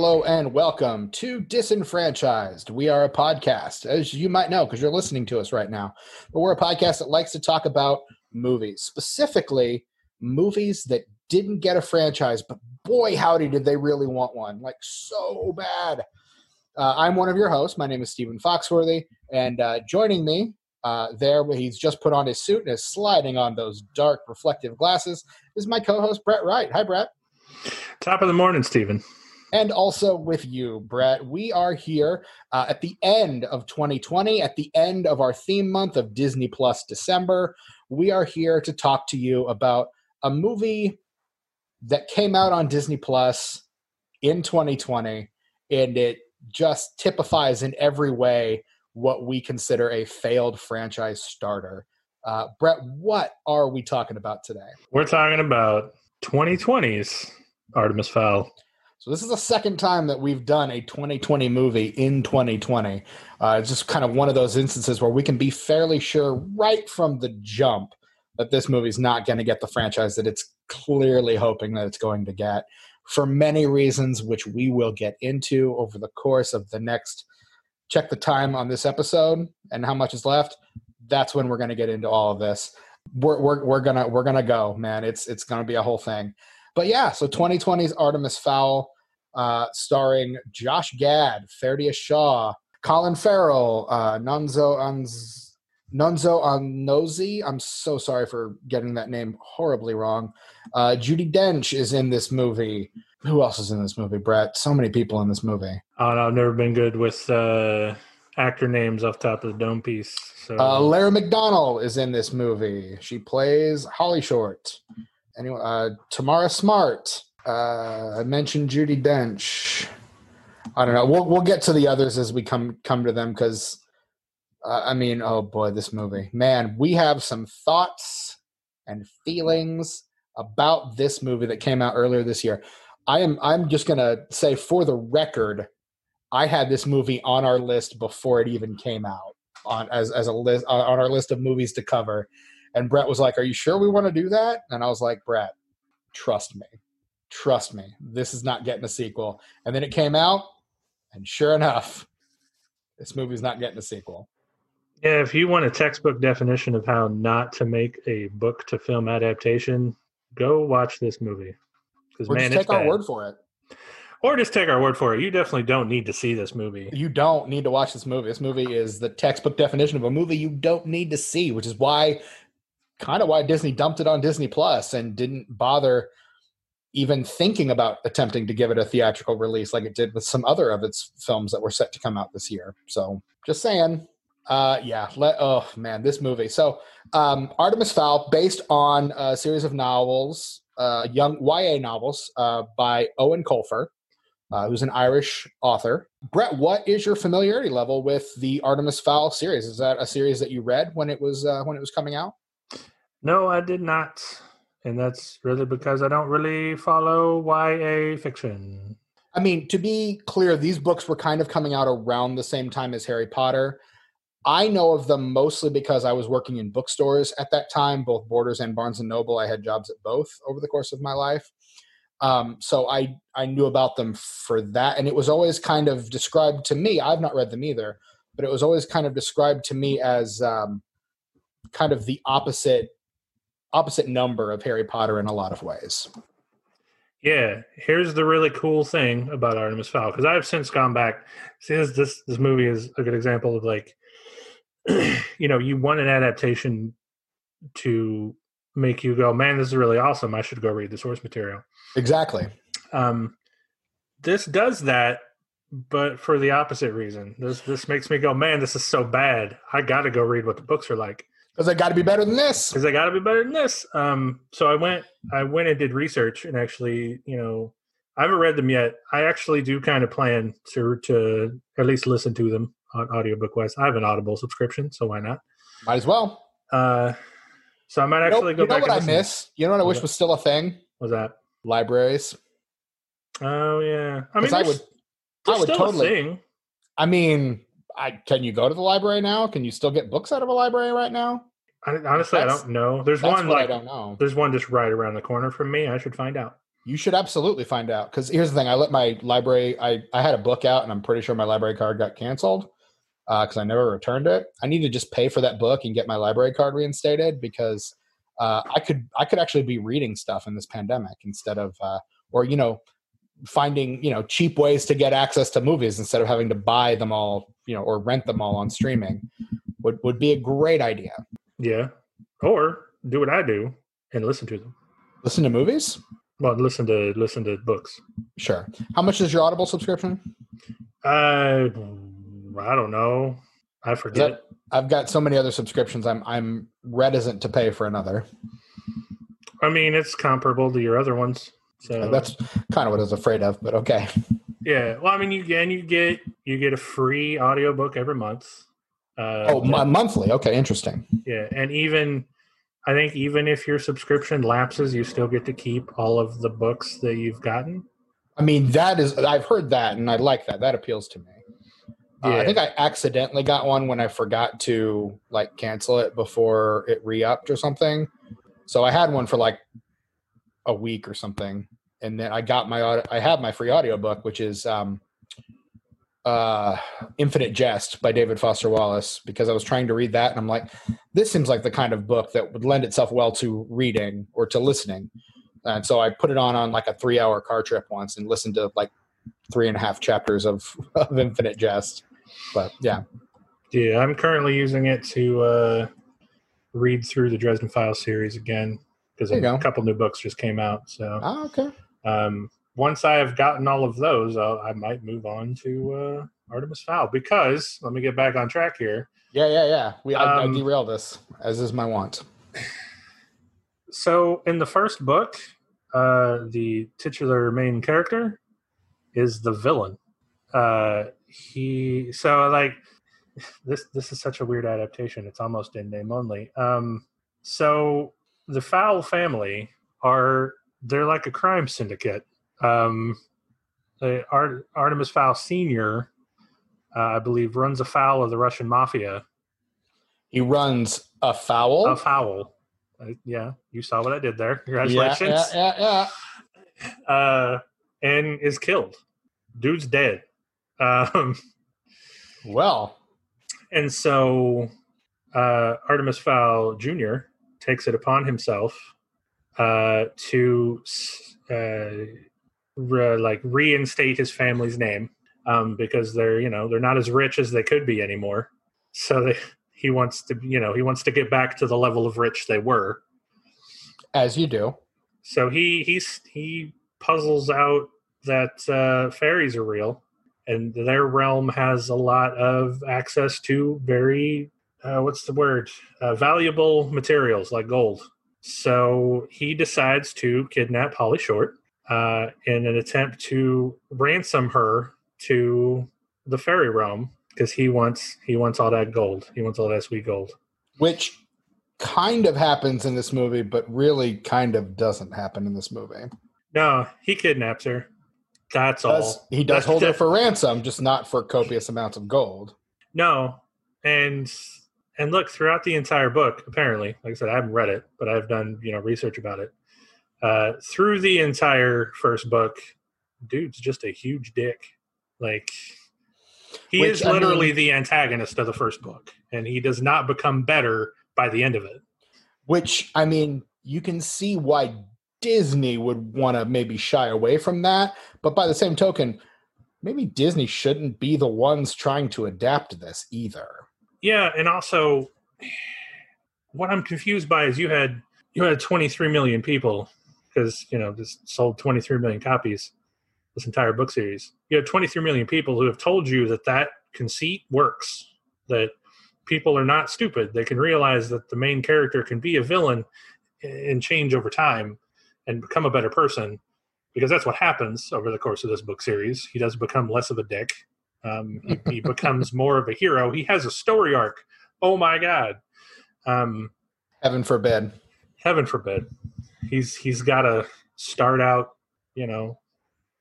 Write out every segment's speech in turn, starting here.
Hello and welcome to Disenfranchised. We are a podcast, as you might know, because you're listening to us right now. But we're a podcast that likes to talk about movies, specifically movies that didn't get a franchise, but boy, howdy, did they really want one. Like, so bad. Uh, I'm one of your hosts. My name is Stephen Foxworthy, and uh, joining me uh, there, he's just put on his suit and is sliding on those dark reflective glasses, is my co-host Brett Wright. Hi, Brett. Top of the morning, Stephen. And also with you, Brett. We are here uh, at the end of 2020, at the end of our theme month of Disney Plus December. We are here to talk to you about a movie that came out on Disney Plus in 2020, and it just typifies in every way what we consider a failed franchise starter. Uh, Brett, what are we talking about today? We're talking about 2020's Artemis Fowl. So this is the second time that we've done a 2020 movie in 2020. Uh, it's just kind of one of those instances where we can be fairly sure right from the jump that this movie's not going to get the franchise that it's clearly hoping that it's going to get for many reasons, which we will get into over the course of the next. Check the time on this episode and how much is left. That's when we're going to get into all of this. We're, we're, we're gonna we're gonna go, man. It's it's gonna be a whole thing. But yeah, so 2020's Artemis Fowl, uh, starring Josh Gad, Ferdia Shaw, Colin Farrell, uh, Nonzo Anz- Nonzo Anozi. I'm so sorry for getting that name horribly wrong. Uh, Judi Dench is in this movie. Who else is in this movie, Brett? So many people in this movie. Oh, no, I've never been good with uh, actor names off top of the dome piece. So Uh, Lara McDonald is in this movie. She plays Holly Short. Anyway, uh, Tamara Smart. Uh, I mentioned Judi Dench. I don't know. We'll we'll get to the others as we come come to them because uh, I mean, oh boy, this movie, man. We have some thoughts and feelings about this movie that came out earlier this year. I am I'm just gonna say for the record, I had this movie on our list before it even came out on as as a list on our list of movies to cover. And Brett was like, "Are you sure we want to do that?" And I was like, "Brett, trust me, trust me. This is not getting a sequel." And then it came out, and sure enough, this movie's not getting a sequel. yeah, if you want a textbook definition of how not to make a book to film adaptation, go watch this movie. Because man, take our bad. word for it. Or just take our word for it. You definitely don't need to see this movie. You don't need to watch this movie. This movie is the textbook definition of a movie you don't need to see, which is why, kind of why Disney dumped it on Disney Plus and didn't bother even thinking about attempting to give it a theatrical release like it did with some other of its films that were set to come out this year. So, just saying. Uh, yeah. Let, oh man, this movie. So, um, Artemis Fowl, based on a series of novels, uh, young YA novels uh, by Eoin Colfer uh, who's an Irish author. Brett, what is your familiarity level with the Artemis Fowl series? Is that a series that you read when it was uh, when it was coming out? No, I did not. And that's really because I don't really follow YA fiction. I mean, to be clear, these books were kind of coming out around the same time as Harry Potter. I know of them mostly because I was working in bookstores at that time, both Borders and Barnes and Noble. I had jobs at both over the course of my life. Um, so I I knew about them for that, and it was always kind of described to me. I've not read them either, but it was always kind of described to me as um, kind of the opposite opposite number of Harry Potter in a lot of ways. Yeah, here's the really cool thing about Artemis Fowl because I've since gone back. See, this this this movie is a good example of like, you know, you want an adaptation to make you go, man, this is really awesome. I should go read the source material. Exactly. Um, this does that, but for the opposite reason. This this makes me go, man, this is so bad. I got to go read what the books are like Because I got to be better than this. because I got to be better than this. Um, so I went, I went and did research, and actually, you know, I haven't read them yet. I actually do kind of plan to to at least listen to them on audiobook wise. I have an Audible subscription, so why not? Might as well. Uh, so I might You know, actually go you know back. what I miss? You know what I wish was still a thing? Was that? Libraries. Oh yeah. I mean, I would- I would still totally- a thing. I mean, I can you go to the library now? Can you still get books out of a library right now? I, honestly, I don't know. There's one like I don't know. there's one just right around the corner from me. I should find out. You should absolutely find out because here's the thing: I let my library. I I had a book out, and I'm pretty sure my library card got canceled because uh, I never returned it. I need to just pay for that book and get my library card reinstated because uh, I could I could actually be reading stuff in this pandemic instead of uh, or you know finding you know cheap ways to get access to movies instead of having to buy them all you know or rent them all on streaming would would be a great idea. Yeah, or do what I do and listen to them. Listen to movies. Well, listen to listen to books. Sure. How much is your Audible subscription? Uh, I don't know. I forget. That, I've got so many other subscriptions. I'm I'm reticent to pay for another. I mean, it's comparable to your other ones. So that's kind of what I was afraid of, but okay. Yeah. Well, I mean, you again, you get you get a free audiobook every month. Uh, oh, m- monthly. Okay, interesting. Yeah, and even I think even if your subscription lapses, you still get to keep all of the books that you've gotten. I mean, that is I've heard that, and I like that. That appeals to me. Yeah. Uh, I think I accidentally got one when I forgot to like cancel it before it re-upped or something. So I had one for like a week or something, and then I got my I have my free audiobook, which is um, uh infinite jest by david foster wallace because i was trying to read that and i'm like this seems like the kind of book that would lend itself well to reading or to listening. And so i put it on on like a three hour car trip once and listened to like three and a half chapters of, of infinite jest. But yeah. Yeah i'm currently using it to uh read through the dresden files series again because a go. couple new books just came out so oh, okay um once I have gotten all of those, I'll, i might move on to uh, Artemis Fowl because let me get back on track here. Yeah, yeah, yeah. We um, I, I um, derail this as is my want. So in the first book, uh, the titular main character is the villain. Uh, he so like this this is such a weird adaptation. It's almost in name only. Um, so the Fowl family are they're like a crime syndicate um, Art, Artemis Fowl Senior, uh, I believe, runs afoul of the Russian mafia. He runs a foul. A foul. Uh, yeah, you saw what I did there. Congratulations. Yeah, yeah, yeah. yeah. Uh, and is killed. Dude's dead. Um, well, and so uh, Artemis Fowl Jr. takes it upon himself uh, to uh, re, like reinstate his family's name um, because they're you know they're not as rich as they could be anymore. So they, he wants to you know he wants to get back to the level of rich they were. As you do. So he he's he puzzles out that uh, fairies are real, and their realm has a lot of access to very uh, what's the word uh, valuable materials like gold. So he decides to kidnap Holly Short uh, in an attempt to ransom her to the fairy realm because he wants he wants all that gold. He wants all that sweet gold. Which kind of happens in this movie, but really kind of doesn't happen in this movie. No, he kidnaps her. That's does, all. He does hold her for ransom, just not for copious amounts of gold. No, and and look throughout the entire book. Apparently, like I said, I haven't read it, but I've done you know research about it. Uh, through the entire first book, dude's just a huge dick. Like he Which, is literally I mean, the antagonist of the first book, and he does not become better by the end of it. Which I mean, you can see why Disney would want to maybe shy away from that, but by the same token, maybe Disney shouldn't be the ones trying to adapt this either. Yeah, and also what I'm confused by is you had you had 23 million people because you know this sold 23 million copies this entire book series. You have 23 million people who have told you that that conceit works that people are not stupid. They can realize that the main character can be a villain and change over time and become a better person because that's what happens over the course of this book series. He does become less of a dick um, he, he becomes more of a hero he has a story arc oh my god um, heaven forbid heaven forbid he's he's got to start out, you know,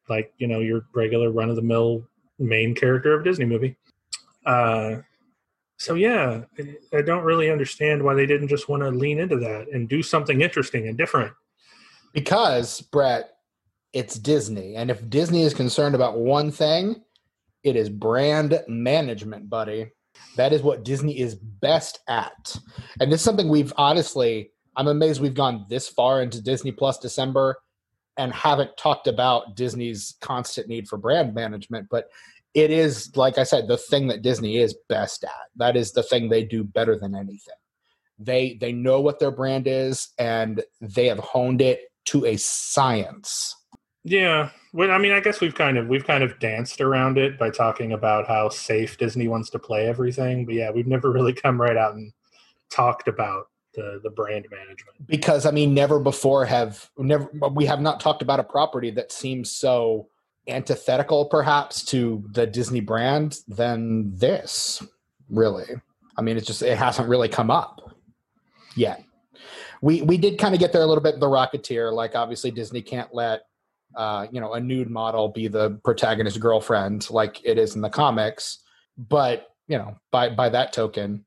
like you know your regular run of the mill main character of a Disney movie. Uh, so yeah, I, I don't really understand why they didn't just want to lean into that and do something interesting and different. Because Brett, it's Disney. And if Disney is concerned about one thing, it is brand management, buddy. That is what Disney is best at. And this is something we've honestly, I'm amazed we've gone this far into Disney Plus December and haven't talked about Disney's constant need for brand management. But it is, like I said, the thing that Disney is best at. That is the thing they do better than anything. They they know what their brand is and they have honed it to a science. Yeah, well, I mean, I guess we've kind of we've kind of danced around it by talking about how safe Disney wants to play everything, but yeah, we've never really come right out and talked about the the brand management. Because I mean, never before have never we have not talked about a property that seems so antithetical, perhaps, to the Disney brand than this. Really, I mean, it's just it hasn't really come up yet. We we did kind of get there a little bit. The Rocketeer, like obviously Disney can't let uh, you know, a nude model be the protagonist girlfriend like it is in the comics. But, you know, by by that token,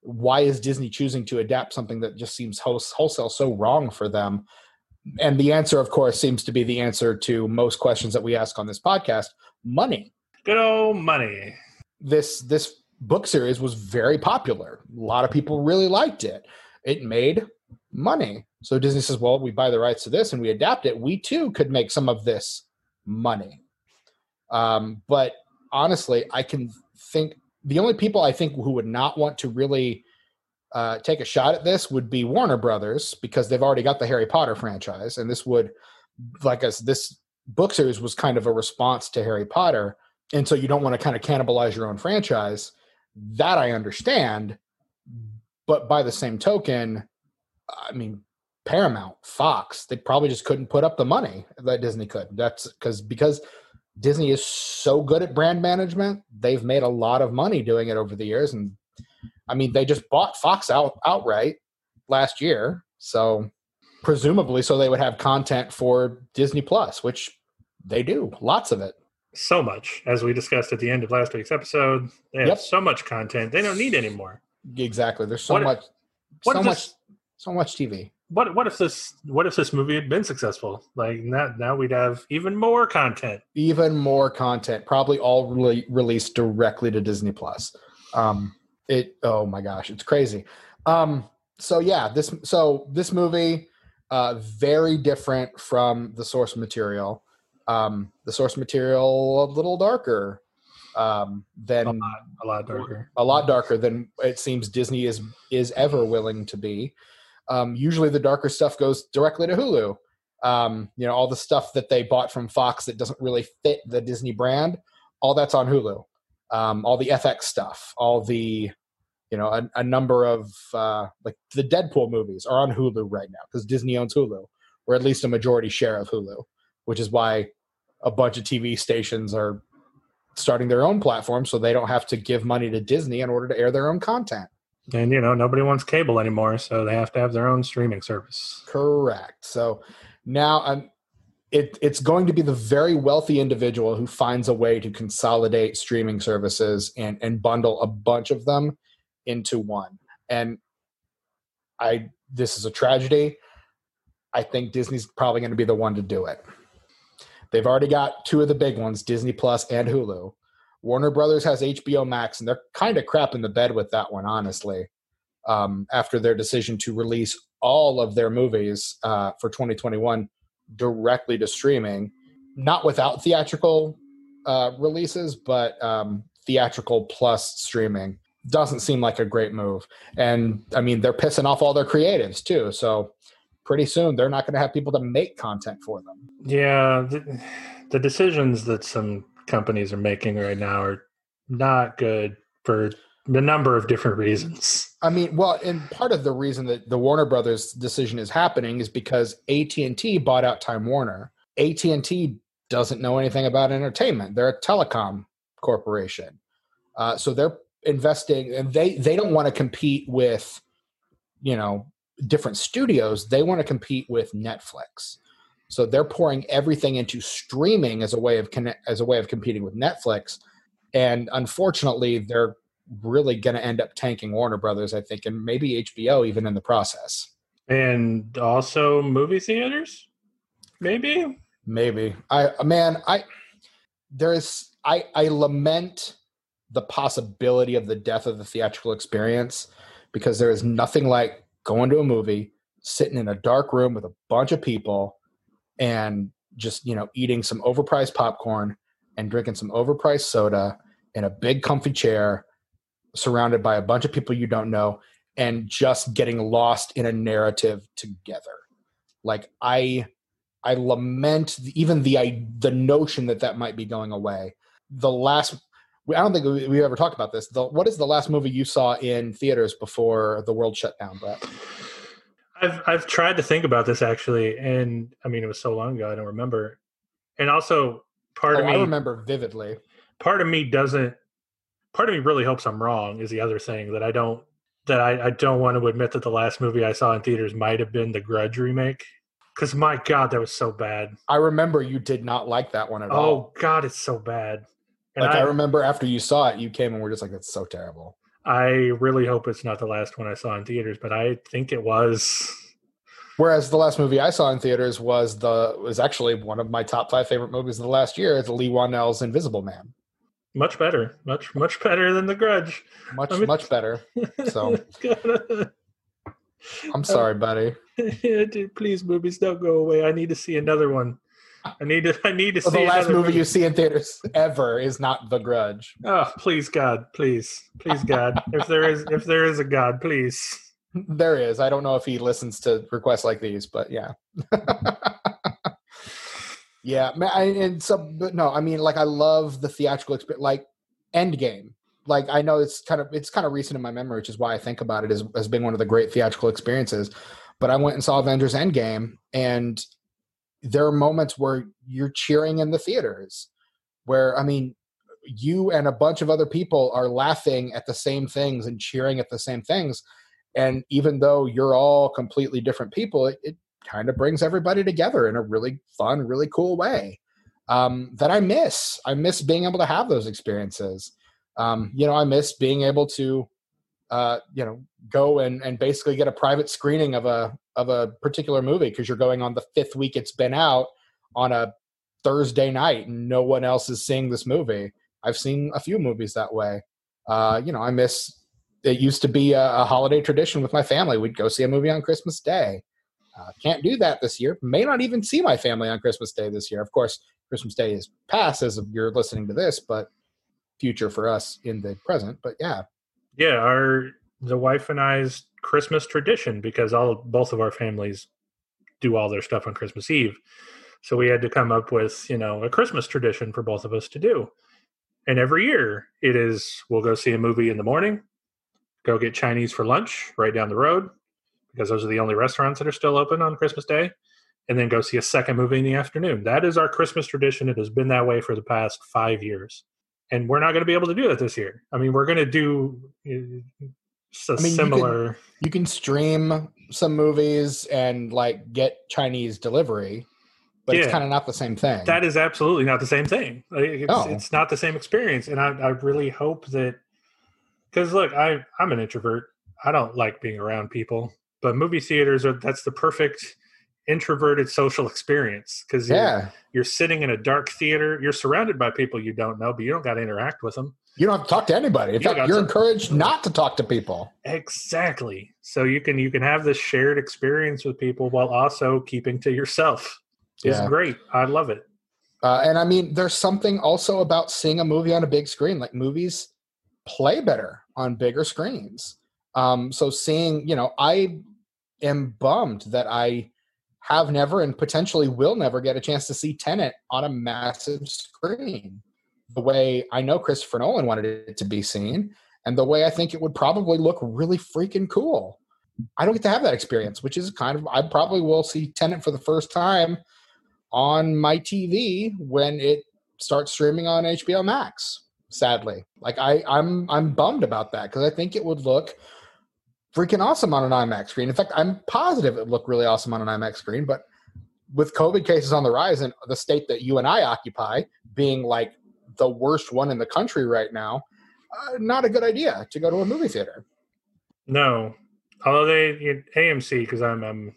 why is Disney choosing to adapt something that just seems wholesale so wrong for them? And the answer, of course, seems to be the answer to most questions that we ask on this podcast: money. Good old money. This this book series was very popular. A lot of people really liked it. It made money. So Disney says, well, we buy the rights to this and we adapt it. We too could make some of this money. Um, but honestly, I can think the only people I think who would not want to really uh, take a shot at this would be Warner Brothers because they've already got the Harry Potter franchise, and this would, like us, this book series was kind of a response to Harry Potter, and so you don't want to kind of cannibalize your own franchise. That I understand, but by the same token, I mean, Paramount, Fox, they probably just couldn't put up the money that Disney could. That's because because Disney is so good at brand management, they've made a lot of money doing it over the years. And I mean, they just bought Fox out outright last year, so presumably, so they would have content for Disney Plus, which they do, lots of it. So much, as we discussed at the end of last week's episode, they have yep. so much content they don't need anymore. Exactly, there's so what much, what so much, so much TV what what if this what if this movie had been successful? Like now, now we'd have even more content. Even more content, probably all re- released directly to Disney Plus. Um, it oh my gosh, it's crazy. Um, so yeah, this so this movie uh, very different from the source material. Um, the source material a little darker um, than a lot, a lot darker, a lot darker than it seems Disney is is ever willing to be. Um, usually the darker stuff goes directly to Hulu. Um, you know, all the stuff that they bought from Fox that doesn't really fit the Disney brand, all that's on Hulu. Um, all the FX stuff, all the, you know, a, a number of uh, like the Deadpool movies are on Hulu right now because Disney owns Hulu, or at least a majority share of Hulu, which is why a bunch of TV stations are starting their own platform so they don't have to give money to Disney in order to air their own content. And you know, nobody wants cable anymore, so they have to have their own streaming service. Correct. So now I'm it, it's going to be the very wealthy individual who finds a way to consolidate streaming services and, and bundle a bunch of them into one. And I this is a tragedy. I think Disney's probably going to be the one to do it. They've already got two of the big ones, Disney Plus and Hulu. Warner Brothers has HBO Max, and they're kind of crap in the bed with that one, honestly. Um, after their decision to release all of their movies uh, for 2021 directly to streaming, not without theatrical uh, releases, but um, theatrical plus streaming doesn't seem like a great move. And I mean, they're pissing off all their creatives too. So pretty soon they're not going to have people to make content for them. Yeah, the, the decisions that some companies are making right now are not good for a number of different reasons. I mean, well, and part of the reason that the Warner Brothers decision is happening is because AT&T bought out Time Warner. AT&T doesn't know anything about entertainment. They're a telecom corporation. Uh, so they're investing and they they don't want to compete with you know different studios. They want to compete with Netflix. So they're pouring everything into streaming as a way of connect, as a way of competing with Netflix, and unfortunately, they're really going to end up tanking Warner Brothers, I think, and maybe HBO even in the process. And also movie theaters, maybe. Maybe I man I there is I I lament the possibility of the death of the theatrical experience because there is nothing like going to a movie, sitting in a dark room with a bunch of people, and just you know eating some overpriced popcorn and drinking some overpriced soda in a big comfy chair surrounded by a bunch of people you don't know and just getting lost in a narrative together. Like i i lament even the i the notion that that might be going away. The last i don't think we, ever talked about this. The, what is the last movie you saw in theaters before the world shut down brett I've I've tried to think about this actually, and I mean it was so long ago I don't remember. And also, part oh, of me I remember vividly. Part of me doesn't. Part of me really hopes I'm wrong. Is the other thing that I don't that I, I don't want to admit that the last movie I saw in theaters might have been the Grudge remake. Because my God, that was so bad. I remember you did not like that one at oh, all. Oh God, it's so bad. And like I, I remember after you saw it, you came and we're just like, "That's so terrible." I really hope it's not the last one I saw in theaters, but I think it was. Whereas the last movie I saw in theaters was the was actually one of my top five favorite movies of the last year. the Leigh Whannell's Invisible Man. Much better, much much better than The Grudge. Much I mean, much better. So I'm sorry, buddy. Dude, please, movies don't go away. I need to see another one. I need to. I need to well, see the last movie, movie you see in theaters ever is not The Grudge. Oh, please, God, please, please, God. if there is, if there is a God, please. There is. I don't know if he listens to requests like these, but yeah. yeah, I, and so, but no, I mean, like, I love the theatrical experience, like Endgame. Like, I know it's kind of it's kind of recent in my memory, which is why I think about it as as being one of the great theatrical experiences. But I went and saw Avengers Endgame, and there are moments where you're cheering in the theaters, where I mean, you and a bunch of other people are laughing at the same things and cheering at the same things and even though you're all completely different people it, it kind of brings everybody together in a really fun really cool way um, that i miss. I miss being able to have those experiences. Um, you know i miss being able to uh, you know go and, and basically get a private screening of a of a particular movie because you're going on the fifth week it's been out on a thursday night and no one else is seeing this movie i've seen a few movies that way uh, you know i miss it used to be a, a, holiday tradition with my family. We'd go see a movie on Christmas Day. Uh, can't do that this year. May not even see my family on Christmas Day this year. Of course, Christmas Day is past as you're listening to this, but future for us in the present. But yeah, yeah, our the wife and I's Christmas tradition because all both of our families do all their stuff on Christmas Eve. So we had to come up with, you know, a Christmas tradition for both of us to do. And every year it is we'll go see a movie in the morning, go get Chinese for lunch right down the road because those are the only restaurants that are still open on Christmas Day, and then go see a second movie in the afternoon. That is our Christmas tradition. It has been that way for the past five years, and we're not going to be able to do that this year. I mean, we're going to do a I mean, similar. You can, you can stream some movies and like get Chinese delivery but yeah, it's kind of not the same thing. That is absolutely not the same thing. It's, oh. it's not the same experience, and I, I really hope that because look, I I'm an introvert. I don't like being around people, but movie theaters are that's the perfect introverted social experience because yeah. You're, you're, sitting in a dark theater. You're surrounded by people you don't know, but you don't got to interact with them. You don't have to talk to anybody. In you fact, you're to, encouraged not to talk to people. Exactly. So you can you can have this shared experience with people while also keeping to yourself. It's yeah. great. I love it. Uh, and I mean, there's something also about seeing a movie on a big screen. Like movies play better on bigger screens. Um, so seeing, you know, I am bummed that I have never and potentially will never get a chance to see Tenet on a massive screen. The way I know Christopher Nolan wanted it to be seen, and the way I think it would probably look really freaking cool. I don't get to have that experience, which is kind of I probably will see Tenet for the first time on my TV when it starts streaming on HBO Max sadly. Like I, I'm I'm bummed about that because I think it would look freaking awesome on an IMAX screen. In fact, I'm positive it would look really awesome on an IMAX screen. But with COVID cases on the rise and the state that you and I occupy being like the worst one in the country right now, uh, not a good idea to go to a movie theater. No, although they AMC because I'm I'm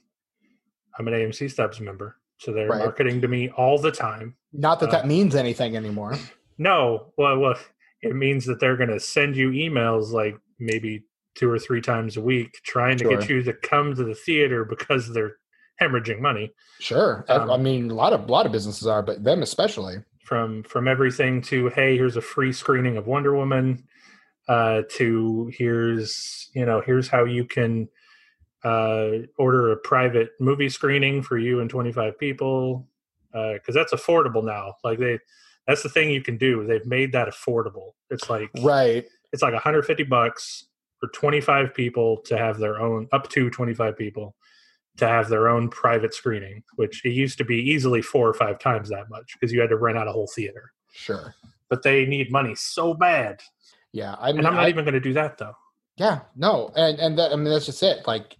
I'm an AMC Stubs member, So they're Right. marketing to me all the time. Not that Uh, that means anything anymore. No, well, well, it means that they're going to send you emails like maybe two or three times a week, trying to get you to come to the theater because they're hemorrhaging money Sure. Um, I mean, a lot of a lot of businesses are, but them especially. From from everything to hey, here's a free screening of Wonder Woman, uh, to here's you know here's how you can uh, order a private movie screening for you and 25 people because that's affordable now. Like they, that's the thing you can do. They've made that affordable. It's like Right. it's like 150 bucks for 25 people to have their own up to 25 people to have their own private screening which it used to be easily four or five times that much because you had to rent out a whole theater Sure. but they need money so bad Yeah. I mean, and i'm not I- even going to do that though Yeah, no, and and that, I mean that's just it. Like,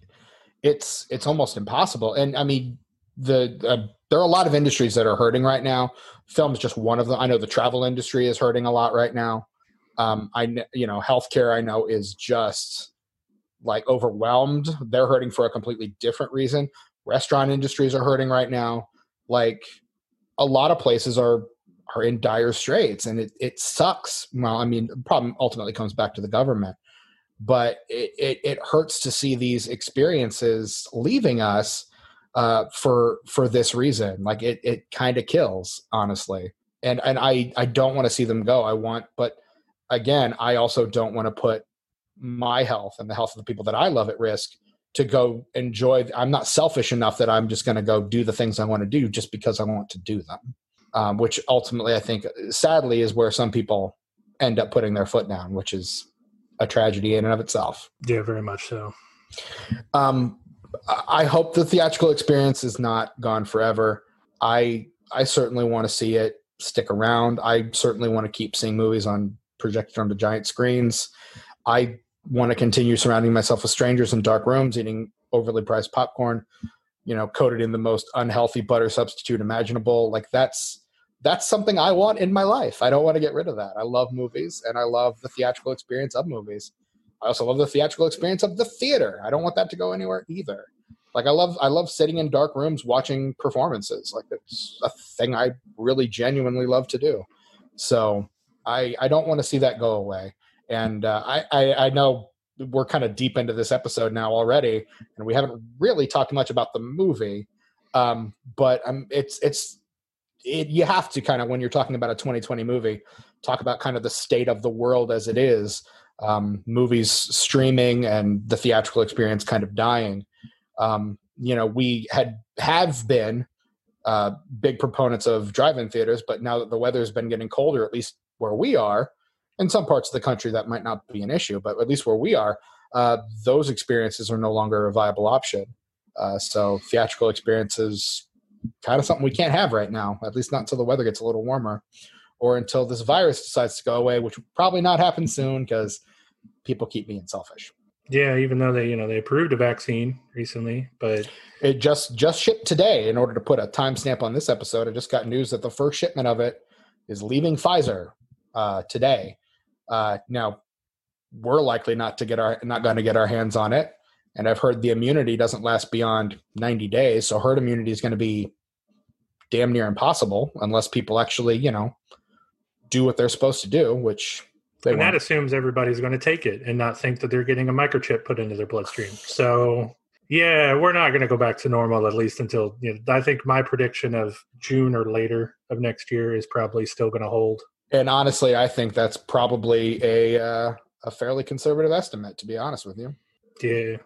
it's it's almost impossible. And I mean, the uh, there are a lot of industries that are hurting right now. Film is just one of them. I know the travel industry is hurting a lot right now. Um, I you know healthcare I know is just like overwhelmed. They're hurting for a completely different reason. Restaurant industries are hurting right now. Like a lot of places are are in dire straits, and it it sucks. Well, I mean, the problem ultimately comes back to the government but it, it, it hurts to see these experiences leaving us uh, for for this reason. Like it it kind of kills, honestly. And and I I don't want to see them go. I want, but again, I also don't want to put my health and the health of the people that I love at risk to go enjoy. I'm not selfish enough that I'm just going to go do the things I want to do just because I want to do them. Um, which ultimately, I think, sadly, is where some people end up putting their foot down, which is a tragedy in and of itself. yeah very much so Um, I hope the theatrical experience is not gone forever. I I certainly want to see it stick around. I certainly want to keep seeing movies on projected onto giant screens. I want to continue surrounding myself with strangers in dark rooms, eating overly priced popcorn, you know, coated in the most unhealthy butter substitute imaginable. Like that's that's something I want in my life. I don't want to get rid of that. I love movies and I love the theatrical experience of movies. I also love the theatrical experience of the theater. I don't want that to go anywhere either. Like I love I love sitting in dark rooms watching performances. Like it's a thing I really genuinely love to do. So I I don't want to see that go away. And uh, I, I I know we're kind of deep into this episode now already, and we haven't really talked much about the movie. Um, but um, it's it's it, you have to kind of when you're talking about a 2020 movie, talk about kind of the state of the world as it is um, movies streaming and the theatrical experience kind of dying. Um, you know, we had have been uh, big proponents of drive-in theaters, but now that the weather's been getting colder, at least where we are, in some parts of the country that might not be an issue, but at least where we are, uh, those experiences are no longer a viable option. Uh, so theatrical experiences kind of something we can't have right now, at least not until the weather gets a little warmer or until this virus decides to go away, which will probably not happen soon because people keep being selfish. yeah even though they you know they approved a vaccine recently but It just just shipped today. In order to put a timestamp on this episode, I just got news that the first shipment of it is leaving Pfizer uh, today. Uh, now, we're likely not to get our not going to get our hands on it, and I've heard the immunity doesn't last beyond ninety days. So herd immunity is going to be damn near impossible unless people actually, you know, do what they're supposed to do, which they and that won't. assumes everybody's going to take it and not think that they're getting a microchip put into their bloodstream. So, yeah, we're not going to go back to normal at least until you know, I think my prediction of June or later of next year is probably still going to hold. And honestly, I think that's probably a uh, a fairly conservative estimate, to be honest with you. Yeah,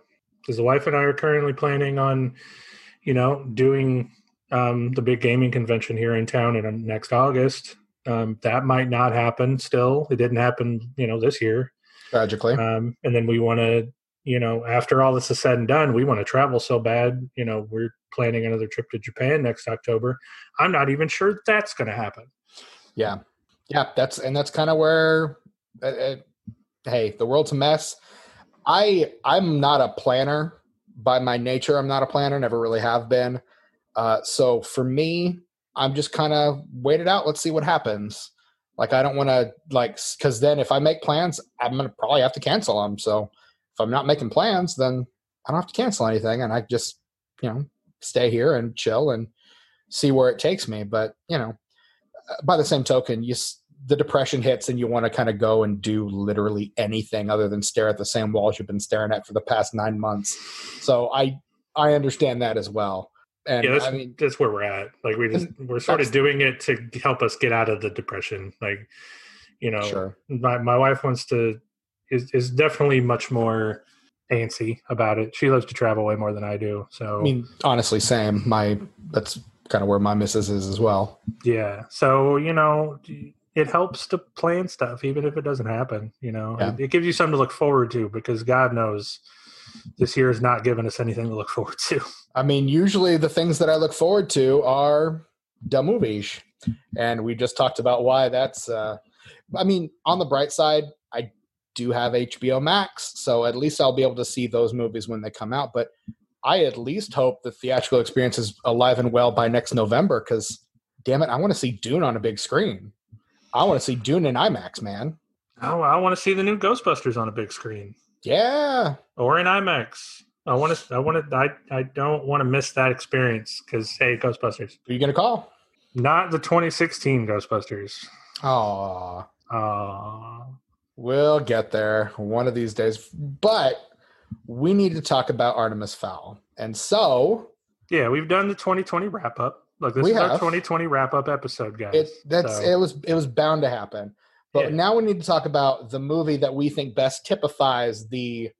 because the wife and I are currently planning on, you know, doing um, the big gaming convention here in town in uh, next August. Um, that might not happen. Still, it didn't happen, you know, this year. Tragically, um, and then we want to you know after all this is said and done we want to travel so bad you know we're planning another trip to japan next october i'm not even sure that's going to happen yeah, yeah. That's and that's kind of where. Uh, uh, hey, the world's a mess. I I'm not a planner by my nature. I'm not a planner. Never really have been. Uh, so for me, I'm just kind of wait it out. Let's see what happens. Like I don't want to like because then if I make plans, I'm gonna probably have to cancel them. So if I'm not making plans, then I don't have to cancel anything, and I just you know stay here and chill and see where it takes me. But you know, by the same token, you the depression hits and you want to kind of go and do literally anything other than stare at the same walls you've been staring at for the past nine months. So I I understand that as well. And yeah, that's, I mean, that's where we're at. Like we just we're sort of doing it to help us get out of the depression. Like you know, sure. my my wife wants to is is definitely much more antsy about it. She loves to travel way more than I do. So I mean, honestly, same. My that's kind of where my missus is as well. Yeah. So you know, it helps to plan stuff, even if it doesn't happen. You know, yeah. it, gives you something to look forward to because God knows this year has not given us anything to look forward to. I mean, usually the things that I look forward to are the movies, and we just talked about why that's. Uh, I mean, on the bright side, I do have HBO Max, so at least I'll be able to see those movies when they come out. But I at least hope the theatrical experience is alive and well by next November because, damn it, I want to see Dune on a big screen. I want to see Dune in IMAX, man. Oh, I want to see the new Ghostbusters on a big screen. Yeah, or in IMAX. I want to. I want to. I. I don't want to miss that experience because hey, Ghostbusters. Who are you gonna call? Not the 2016 Ghostbusters. Oh. Uh, we'll get there one of these days. But we need to talk about Artemis Fowl. And so. Yeah, we've done the 2020 wrap up. Look, this we is have. our 2020 wrap up episode, guys. It, that's so. it was it was bound to happen. But yeah. now we need to talk about the movie that we think best typifies the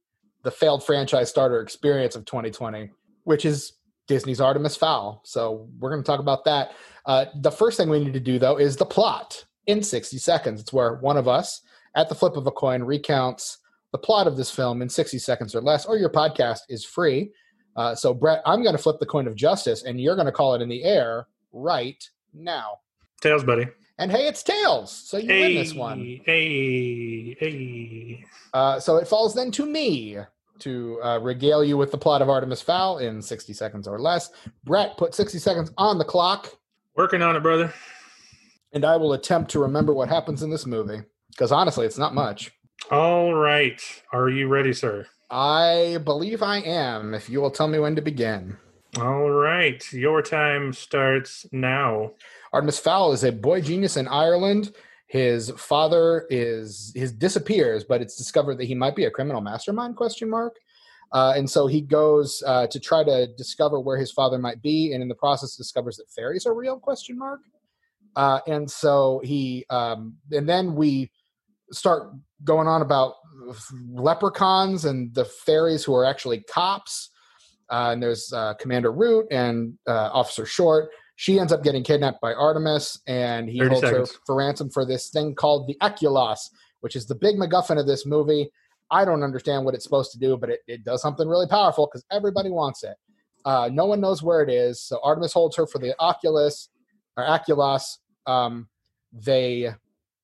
the failed franchise starter experience of 2020, which is Disney's Artemis Fowl. So we're going to talk about that. Uh, the first thing we need to do though is the plot in 60 seconds. It's where one of us, at the flip of a coin, recounts the plot of this film in 60 seconds or less, or your podcast is free. Uh, so, Brett, I'm going to flip the coin of justice, and you're going to call it in the air right now. Tails, buddy. And hey, it's Tails. So you hey, win this one. Hey, hey. Uh, so it falls then to me to uh, regale you with the plot of Artemis Fowl in 60 seconds or less. Brett, put 60 seconds on the clock. Working on it, brother and I will attempt to remember what happens in this movie because honestly, it's not much. All right. Are you ready, sir? I believe I am, if you will tell me when to begin. All right. Your time starts now. Artemis Fowl is a boy genius in Ireland. His father is his disappears, but it's discovered that he might be a criminal mastermind question mark. Uh, and so he goes uh, to try to discover where his father might be, and in the process discovers that fairies are real question mark. Uh, and so he, um, and then we start going on about leprechauns and the fairies who are actually cops. Uh, and there's uh, Commander Root and uh, Officer Short. She ends up getting kidnapped by Artemis, and he holds seconds. her for ransom for this thing called the Aculos, which is the big MacGuffin of this movie. I don't understand what it's supposed to do, but it, it does something really powerful because everybody wants it. Uh, no one knows where it is, so Artemis holds her for the Oculus or Aculos, um, they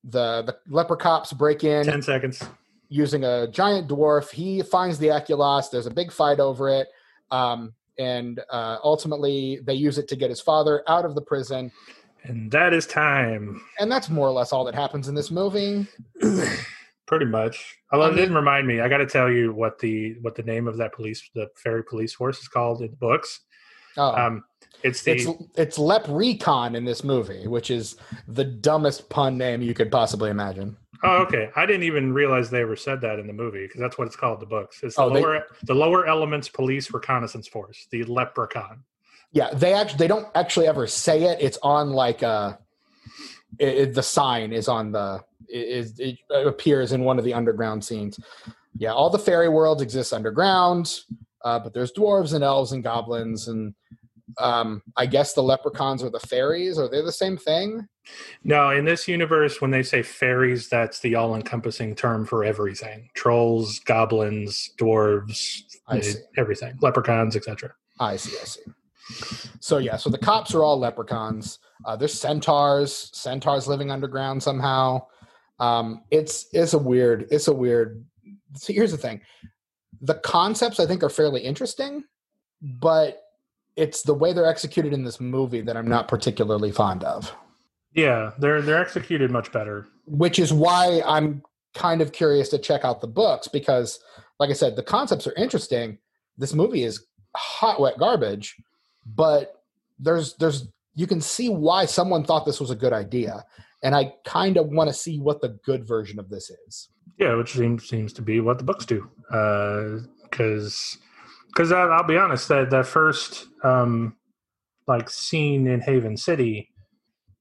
the the leper cops break in. Ten seconds. Using a giant dwarf, he finds the Aculos. There's a big fight over it, um, and uh, ultimately they use it to get his father out of the prison. And that is time. And that's more or less all that happens in this movie. Pretty much. Although I mean, it didn't remind me, I got to tell you what the what the name of that police, the fairy police force, is called in the books. Oh. Um, it's the, it's it's LEPrecon in this movie, which is the dumbest pun name you could possibly imagine. Oh, okay. I didn't even realize they ever said that in the movie because that's what it's called the books. It's the oh, lower they, the lower elements police reconnaissance force, the LEPrecon. Yeah, they actually they don't actually ever say it. It's on like a uh, it, it, the sign is on the it, it, appears in one of the underground scenes. Yeah, all the fairy worlds exist underground, uh, but there's dwarves and elves and goblins and um, I guess the leprechauns are the fairies. Are they the same thing? No, in this universe, when they say fairies, that's the all-encompassing term for everything: trolls, goblins, dwarves, everything, leprechauns, etc. I see. I see. So yeah, so the cops are all leprechauns. Uh, there's centaurs, centaurs living underground somehow. Um, it's it's a weird. It's a weird. See, here's the thing: the concepts I think are fairly interesting, but it's the way they're executed in this movie that I'm not particularly fond of. Yeah, they're they're executed much better. Which is why I'm kind of curious to check out the books because like I said, the concepts are interesting. This movie is hot wet garbage, but there's there's you can see why someone thought this was a good idea. And I kind of want to see what the good version of this is. Yeah, which seems seems to be what the books do. Because uh, because I'll be honest that that first um, like scene in Haven City,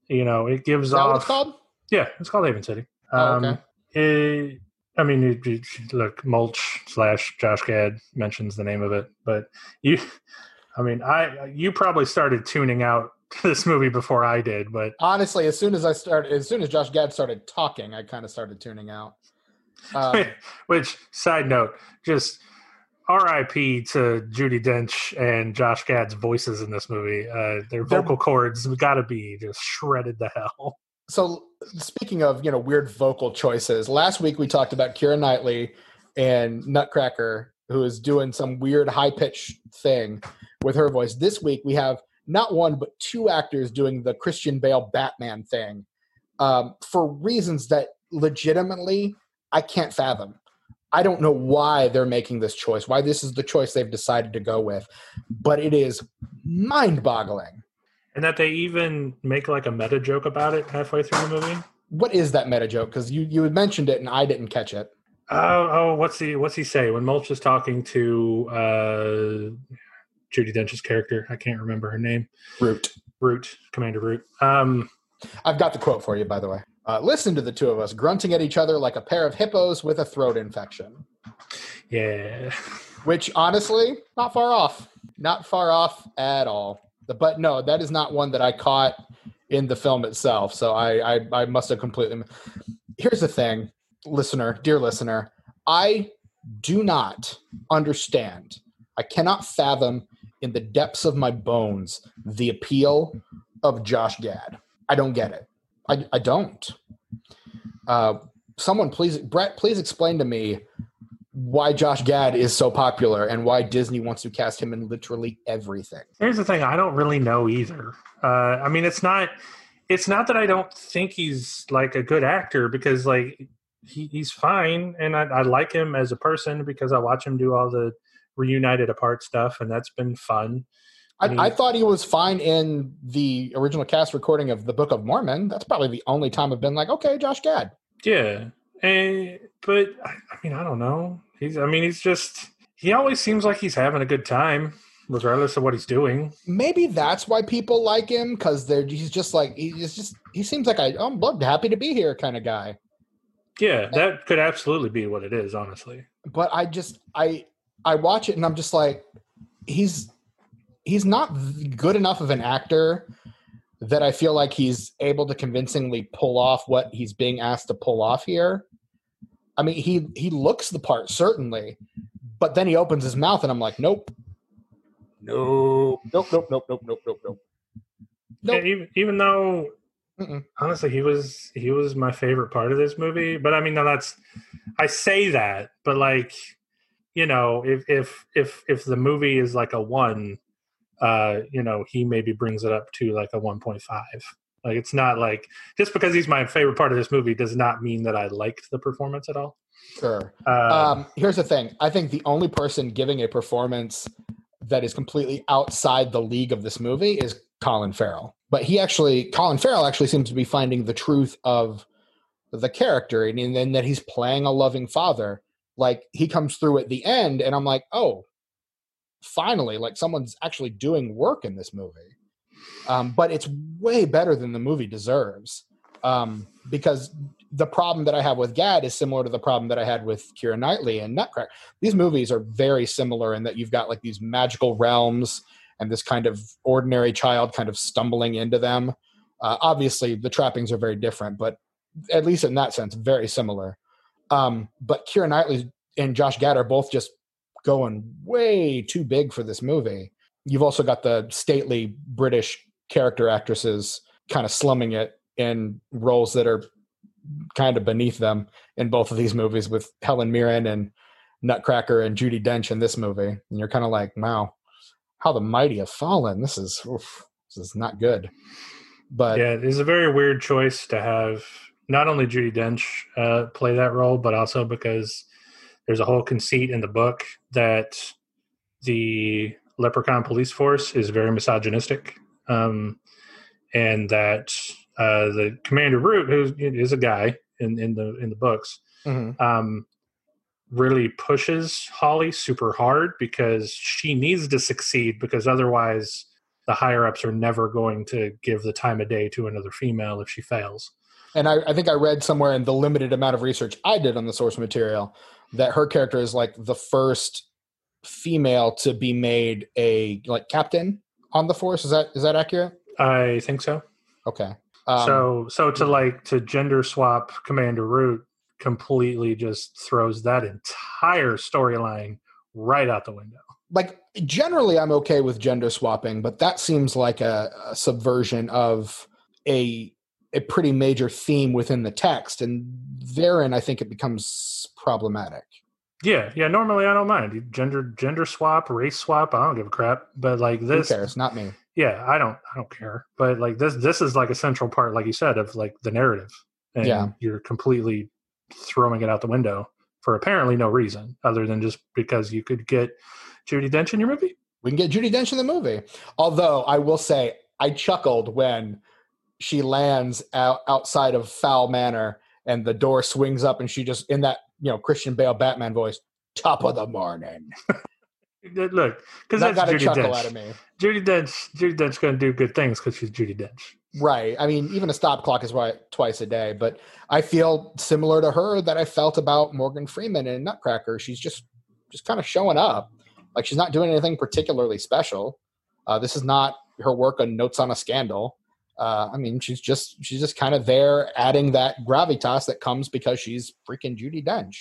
you know, it gives Is that off. what it's called? Yeah, it's called Haven City. Oh, Um, okay. it, I mean, it, it- look, Mulch slash Josh Gad mentions the name of it, but you, I mean, I you probably started tuning out this movie before I did, but Honestly, as soon as I started, as soon as Josh Gad started talking, I kind of started tuning out. Um, which side note, just R.I.P. to Judi Dench and Josh Gad's voices in this movie. Uh, their vocal cords got to be just shredded to hell. so speaking of you know weird vocal choices, last week we talked about Keira Knightley and Nutcracker, who is doing some weird high pitched thing with her voice. This week we have not one but two actors doing the Christian Bale Batman thing um, for reasons that legitimately I can't fathom. I don't know why they're making this choice, why this is the choice they've decided to go with, but it is mind boggling. And that they even make like a meta joke about it halfway through the movie. What is that meta joke? Because you, you had mentioned it and I didn't catch it. Oh, oh, what's he? What's he say when Mulch is talking to uh, Judi Dench's character? I can't remember her name. Root. Root, Commander Root. Um, I've got the quote for you, by the way. Uh, listen to the two of us grunting at each other like a pair of hippos with a throat infection. yeah, Which, honestly, not far off. Not far off at all. But no, that is not one that I caught in the film itself. So I, I, I must have completely. Here's the thing, listener, dear listener. I do not understand. I cannot fathom in the depths of my bones the appeal of Josh Gad. I don't get it. I, I don't. Uh, someone please, Brett, please explain to me why Josh Gad is so popular and why Disney wants to cast him in literally everything. here's the thing. I don't really know either. Uh, I mean, it's not. It's not that I don't think he's like a good actor because like he, he's fine, and I, I like him as a person because I watch him do all the reunited apart stuff, and that's been fun. I, mean- I thought he was fine in the original cast recording of the Book of Mormon. That's probably the only time I've been like, okay, Josh Gad. Yeah, and but I, I mean, I don't know. He's. I mean, he's just. He always seems like he's having a good time, regardless of what he's doing. Maybe that's why people like him because they're he's just like he's just he seems like I, I'm happy to be here kind of guy. Yeah, that could absolutely be what it is. Honestly. But I just I I watch it and I'm just like he's he's not good enough of an actor that I feel like he's able to convincingly pull off what he's being asked to pull off here. I mean, he he looks the part certainly, but then he opens his mouth and I'm like, nope, nope, nope, nope, nope, nope, nope, nope, nope. Yeah, Nope. even even though Mm-mm. honestly he was he was my favorite part of this movie but i mean now that's i say that but like you know if if if if the movie is like a one uh you know he maybe brings it up to like a 1.5 like it's not like just because he's my favorite part of this movie does not mean that i liked the performance at all Sure. uh, Um, here's the thing. I think the only person giving a performance that is completely outside the league of this movie is Colin Farrell. But he actually, Colin Farrell actually seems to be finding the truth of the character and, and then that he's playing a loving father. Like he comes through at the end, and I'm like, oh, finally, like someone's actually doing work in this movie. Um, but it's way better than the movie deserves. Um, because the problem that I have with Gad is similar to the problem that I had with Keira Knightley and Nutcracker. These movies are very similar in that you've got like these magical realms and this kind of ordinary child kind of stumbling into them. Uh, obviously, the trappings are very different, but at least in that sense, very similar. Um, but Keira Knightley and Josh Gad are both just going way too big for this movie. You've also got the stately British character actresses kind of slumming it in roles that are kind of beneath them in both of these movies with Helen Mirren and Nutcracker and Judi Dench in this movie. And you're kind of like, wow, how the mighty have fallen. This is oof, this is not good. But yeah it's a very weird choice to have not only judi dench uh, play that role but also because there's a whole conceit in the book that the leprechaun police force is very misogynistic um, and that uh, the Commander Root, who is a guy in, in the in the books, Mhm. um, really pushes Holly super hard because she needs to succeed because otherwise the higher ups are never going to give the time of day to another female if she fails. And I, I think I read somewhere in the limited amount of research I did on the source material that her character is like the first female to be made a like captain on the force. Is that is that accurate? I think so. Okay. Um, so so to like to gender swap Commander Root completely just throws that entire storyline right out the window. like generally I'm okay with gender swapping, but that seems like a, a subversion of a a pretty major theme within the text, and therein I think it becomes problematic. Yeah, yeah. Normally I don't mind gender gender swap, race swap. I don't give a crap. But like this, Who cares? Not me. yeah, I don't I don't care. But like this this is like a central part, like you said, of like the narrative. And Yeah. you're completely throwing it out the window for apparently no reason other than just because you could get Judi Dench in your movie. We can get Judi Dench in the movie. Although I will say, I chuckled when she lands out, outside of Fowl Manor and the door swings up, and she just in that you know Christian Bale Batman voice, top of the morning. Look, because That that's got a Judi chuckle Dench. out of me. Judi Dench, Judi Dench going to do good things because she's Judi Dench. Right. I mean, even a stop clock is right twice a day, but I feel similar to her that I felt about Morgan Freeman in Nutcracker. She's just just kind of showing up. Like she's not doing anything particularly special. Uh, this is not her work on Notes on a Scandal. Uh, I mean, she's just she's just kind of there, adding that gravitas that comes because she's freaking Judi Dench.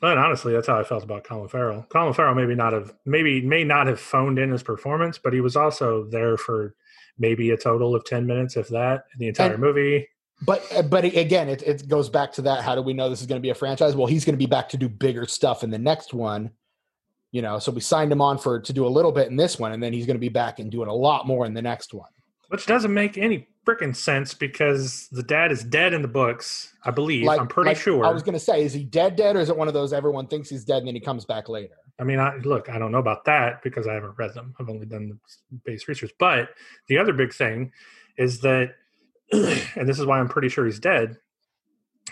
And honestly, that's how I felt about Colin Farrell. Colin Farrell maybe not have maybe may not have phoned in his performance, but he was also there for maybe a total of ten minutes, if that, in the entire And- movie. But but again, it, it goes back to that. How do we know this is going to be a franchise? Well, he's going to be back to do bigger stuff in the next one. You know, so we signed him on for to do a little bit in this one, and then he's going to be back and doing a lot more in the next one. Which doesn't make any freaking sense because the dad is dead in the books, I believe. Like, I'm pretty like, sure. I was going to say, is he dead? Dead, or is it one of those everyone thinks he's dead and then he comes back later? I mean, I, look, I don't know about that because I haven't read them. I've only done the base research. But the other big thing is that, and this is why I'm pretty sure he's dead,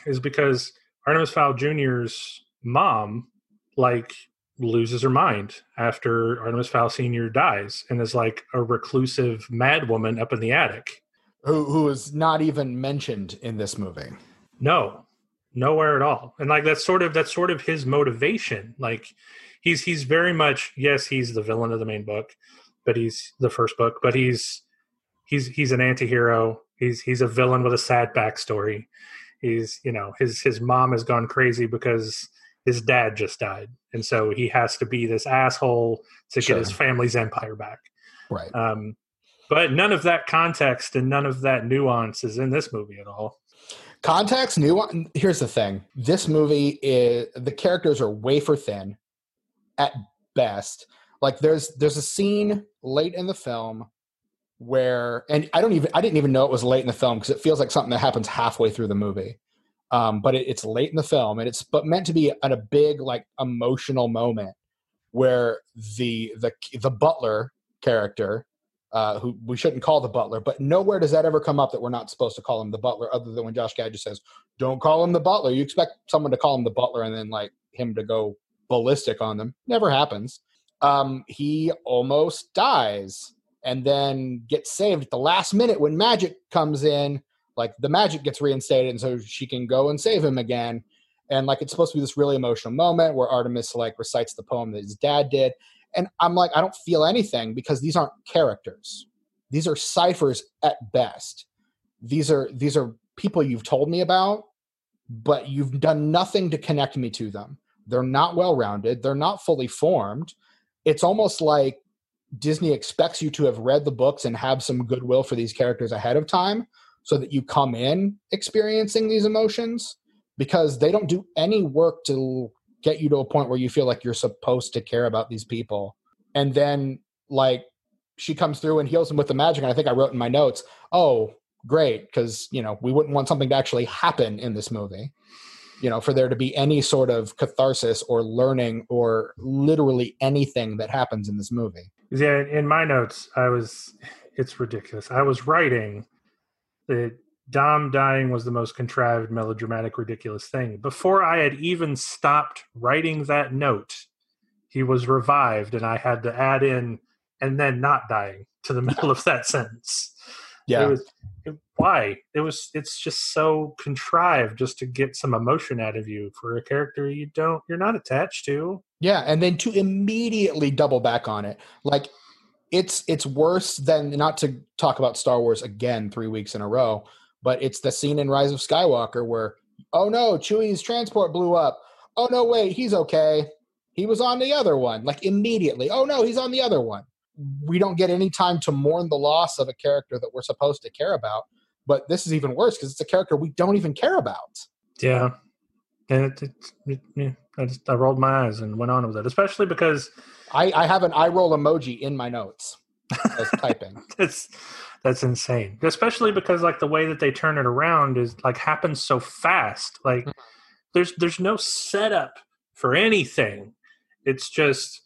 is because Artemis Fowl Jr.'s mom, like, loses her mind after Artemis Fowl Sr. dies and is like a reclusive madwoman up in the attic. Who who is not even mentioned in this movie? No, nowhere at all. And like that's sort of that's sort of his motivation. Like he's he's very much yes, he's the villain of the main book, but he's the first book, but he's he's he's an anti-hero. He's he's a villain with a sad backstory. He's you know his his mom has gone crazy because his dad just died, and so he has to be this asshole to Sure. get his family's empire back. Right. Um, but none of that context and none of that nuance is in this movie at all. Context, nuance. Here's the thing: this movie is the characters are wafer thin, at best. Like there's there's a scene late in the film where, and I don't even I didn't even know it was late in the film because it feels like something that happens halfway through the movie. Um, but it, it's late in the film, and it's but meant to be at a big like emotional moment where the the the butler character uh, who we shouldn't call the butler, but nowhere does that ever come up that we're not supposed to call him the butler, other than when Josh Gad just says, "Don't call him the butler." You expect someone to call him the butler and then like him to go ballistic on them. Never happens. Um, he almost dies and then gets saved at the last minute when magic comes in. Like the magic gets reinstated, and so she can go and save him again. And like it's supposed to be this really emotional moment where Artemis like recites the poem that his dad did and I'm like, I don't feel anything because these aren't characters. These are ciphers at best. These are these are people you've told me about, but you've done nothing to connect me to them. They're not well rounded. They're not fully formed. It's almost like Disney expects you to have read the books and have some goodwill for these characters ahead of time so that you come in experiencing these emotions because they don't do any work to get you to a point where you feel like you're supposed to care about these people. And then like she comes through and heals them with the magic. And I think I wrote in my notes, oh, great, because you know, we wouldn't want something to actually happen in this movie. You know, for there to be any sort of catharsis or learning or literally anything that happens in this movie. Yeah, in my notes, I was, it's ridiculous. I was writing that Dom dying was the most contrived, melodramatic, ridiculous thing. Before I had even stopped writing that note, he was revived, and I had to add in and then not dying to the middle of that sentence. Yeah. It was, it, why? It was. It's just so contrived just to get some emotion out of you for a character you don't, you're not attached to. Yeah, and then to immediately double back on it, like it's it's worse than not to talk about Star Wars again three weeks in a row, but it's the scene in Rise of Skywalker where, oh no, Chewie's transport blew up. Oh no, wait, he's okay. He was on the other one. Like immediately. Oh no, he's on the other one. We don't get any time to mourn the loss of a character that we're supposed to care about. But this is even worse because it's a character we don't even care about. Yeah, and it, it, it, yeah, I just I rolled my eyes and went on with it, especially because I, I have an eye roll emoji in my notes as typing. that's that's insane. Especially because like the way that they turn it around is like happens so fast. Like Mhm. there's there's no setup for anything. It's just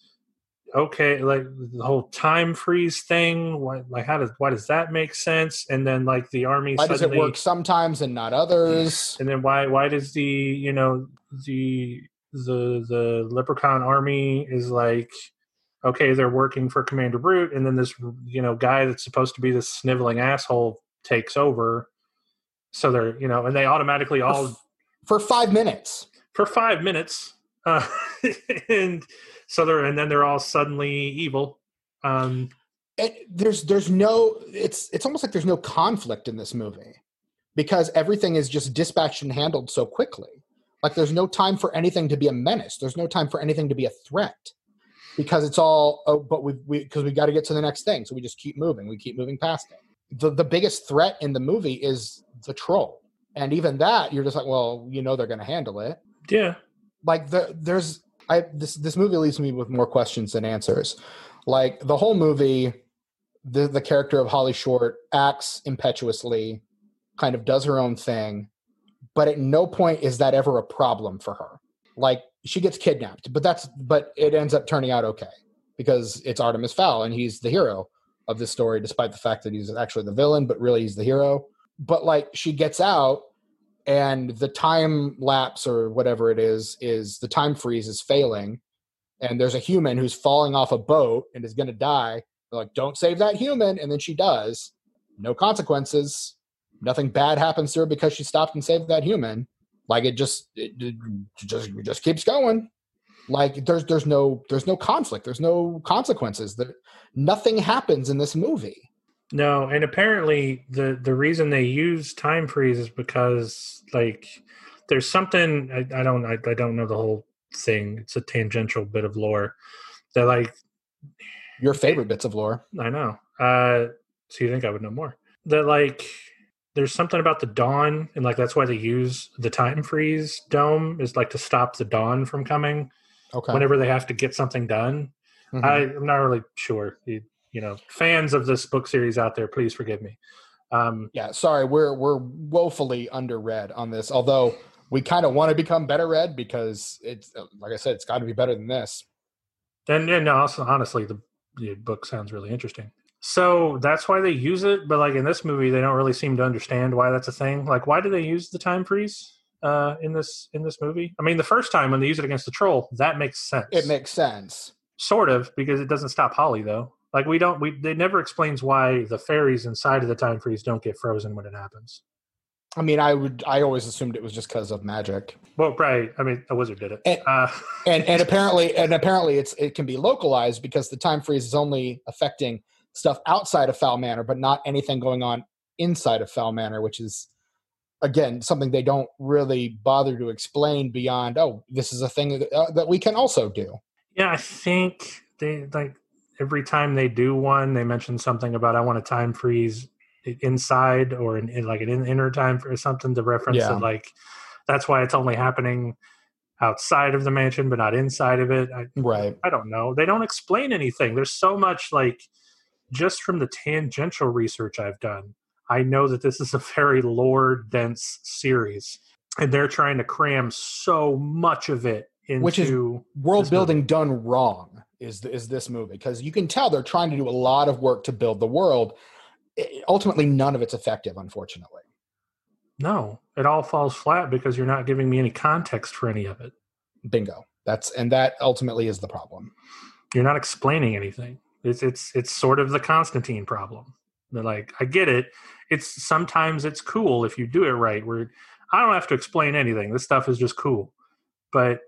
okay. Like the whole time freeze thing. Why, like how does why does that make sense? And then like the army Why does it work sometimes and not others? and then why why does the you know the the the leprechaun army is like okay they're working for commander Root and then this you know guy that's supposed to be this sniveling asshole takes over. So they're you know and they automatically all For five minutes. for five minutes uh, and so they're and then they're all suddenly evil. Um it, there's there's no it's it's almost like there's no conflict in this movie because everything is just dispatched and handled so quickly like there's no time for anything to be a menace. There's no time for anything to be a threat. Because it's all oh but we we because we got to get to the next thing. So we just keep moving. We keep moving past it. The the biggest threat in the movie is the troll. And even that you're just like well you know they're going to handle it. Yeah. Like the, there's I this this movie leaves me with more questions than answers. Like the whole movie, the the character of Holly Short acts impetuously, kind of does her own thing, but at no point is that ever a problem for her. Like she gets kidnapped, but that's but it ends up turning out okay because it's Artemis Fowl and he's the hero of this story, despite the fact that he's actually the villain, but really he's the hero. But like she gets out and the time lapse or whatever it is is the time freeze is failing and there's a human who's falling off a boat and is going to die They're like don't save that human and then she does no consequences nothing bad happens to her because she stopped and saved that human like it just it, it just it just keeps going like there's there's no there's no conflict there's no consequences there nothing happens in this movie No, and apparently the the reason they use time freeze is because like there's something I, I don't I, I don't know the whole thing. It's a tangential bit of lore that like your favorite bits of lore I know. Uh, so you think I would know more? That like there's something about the dawn, and like that's why they use the time freeze dome is like to stop the dawn from coming okay whenever they have to get something done. Mhm. I, I'm not really sure. You, you know, fans of this book series out there, please forgive me. Um, Yeah, sorry, we're we're woefully underread on this. Although we kind of want to become better read because it's uh, like I said, it's got to be better than this. and and also, honestly, the, the book sounds really interesting. So that's why they use it. But like in this movie, they don't really seem to understand why that's a thing. Like, why do they use the time freeze uh, in this in this movie? I mean, the first time when they use it against the troll, that makes sense. It makes sense. sort of because it doesn't stop Holly though. Like we don't we they never explains why the fairies inside of the time freeze don't get frozen when it happens. I mean, I would I always assumed it was just because of magic, Well, right. I mean, a wizard did it. And- uh, and and apparently and apparently it's it can be localized because the time freeze is only affecting stuff outside of Fowl Manor, but not anything going on inside of Fowl Manor, which is again something they don't really bother to explain beyond. Oh, this is a thing that, uh, that we can also do. yeah, I think they like every time they do one, they mention something about I want a time freeze inside or in, in like an in- inner time or something to reference Yeah. that like that's why it's only happening outside of the mansion but not inside of it. I, Right. I don't know. They don't explain anything. There's so much like just from the tangential research I've done, I know that this is a very lore dense series. And they're trying to cram so much of it into Which is world building done wrong is is this movie because you can tell they're trying to do a lot of work to build the world it, ultimately none of it's effective, unfortunately. No, it all falls flat because you're not giving me any context for any of it. Bingo. That's and that ultimately is the problem. You're not explaining anything. It's it's it's sort of the Constantine problem. They're like, I get it. It's sometimes it's cool if you do it right. Where I don't have to explain anything. This stuff is just cool. But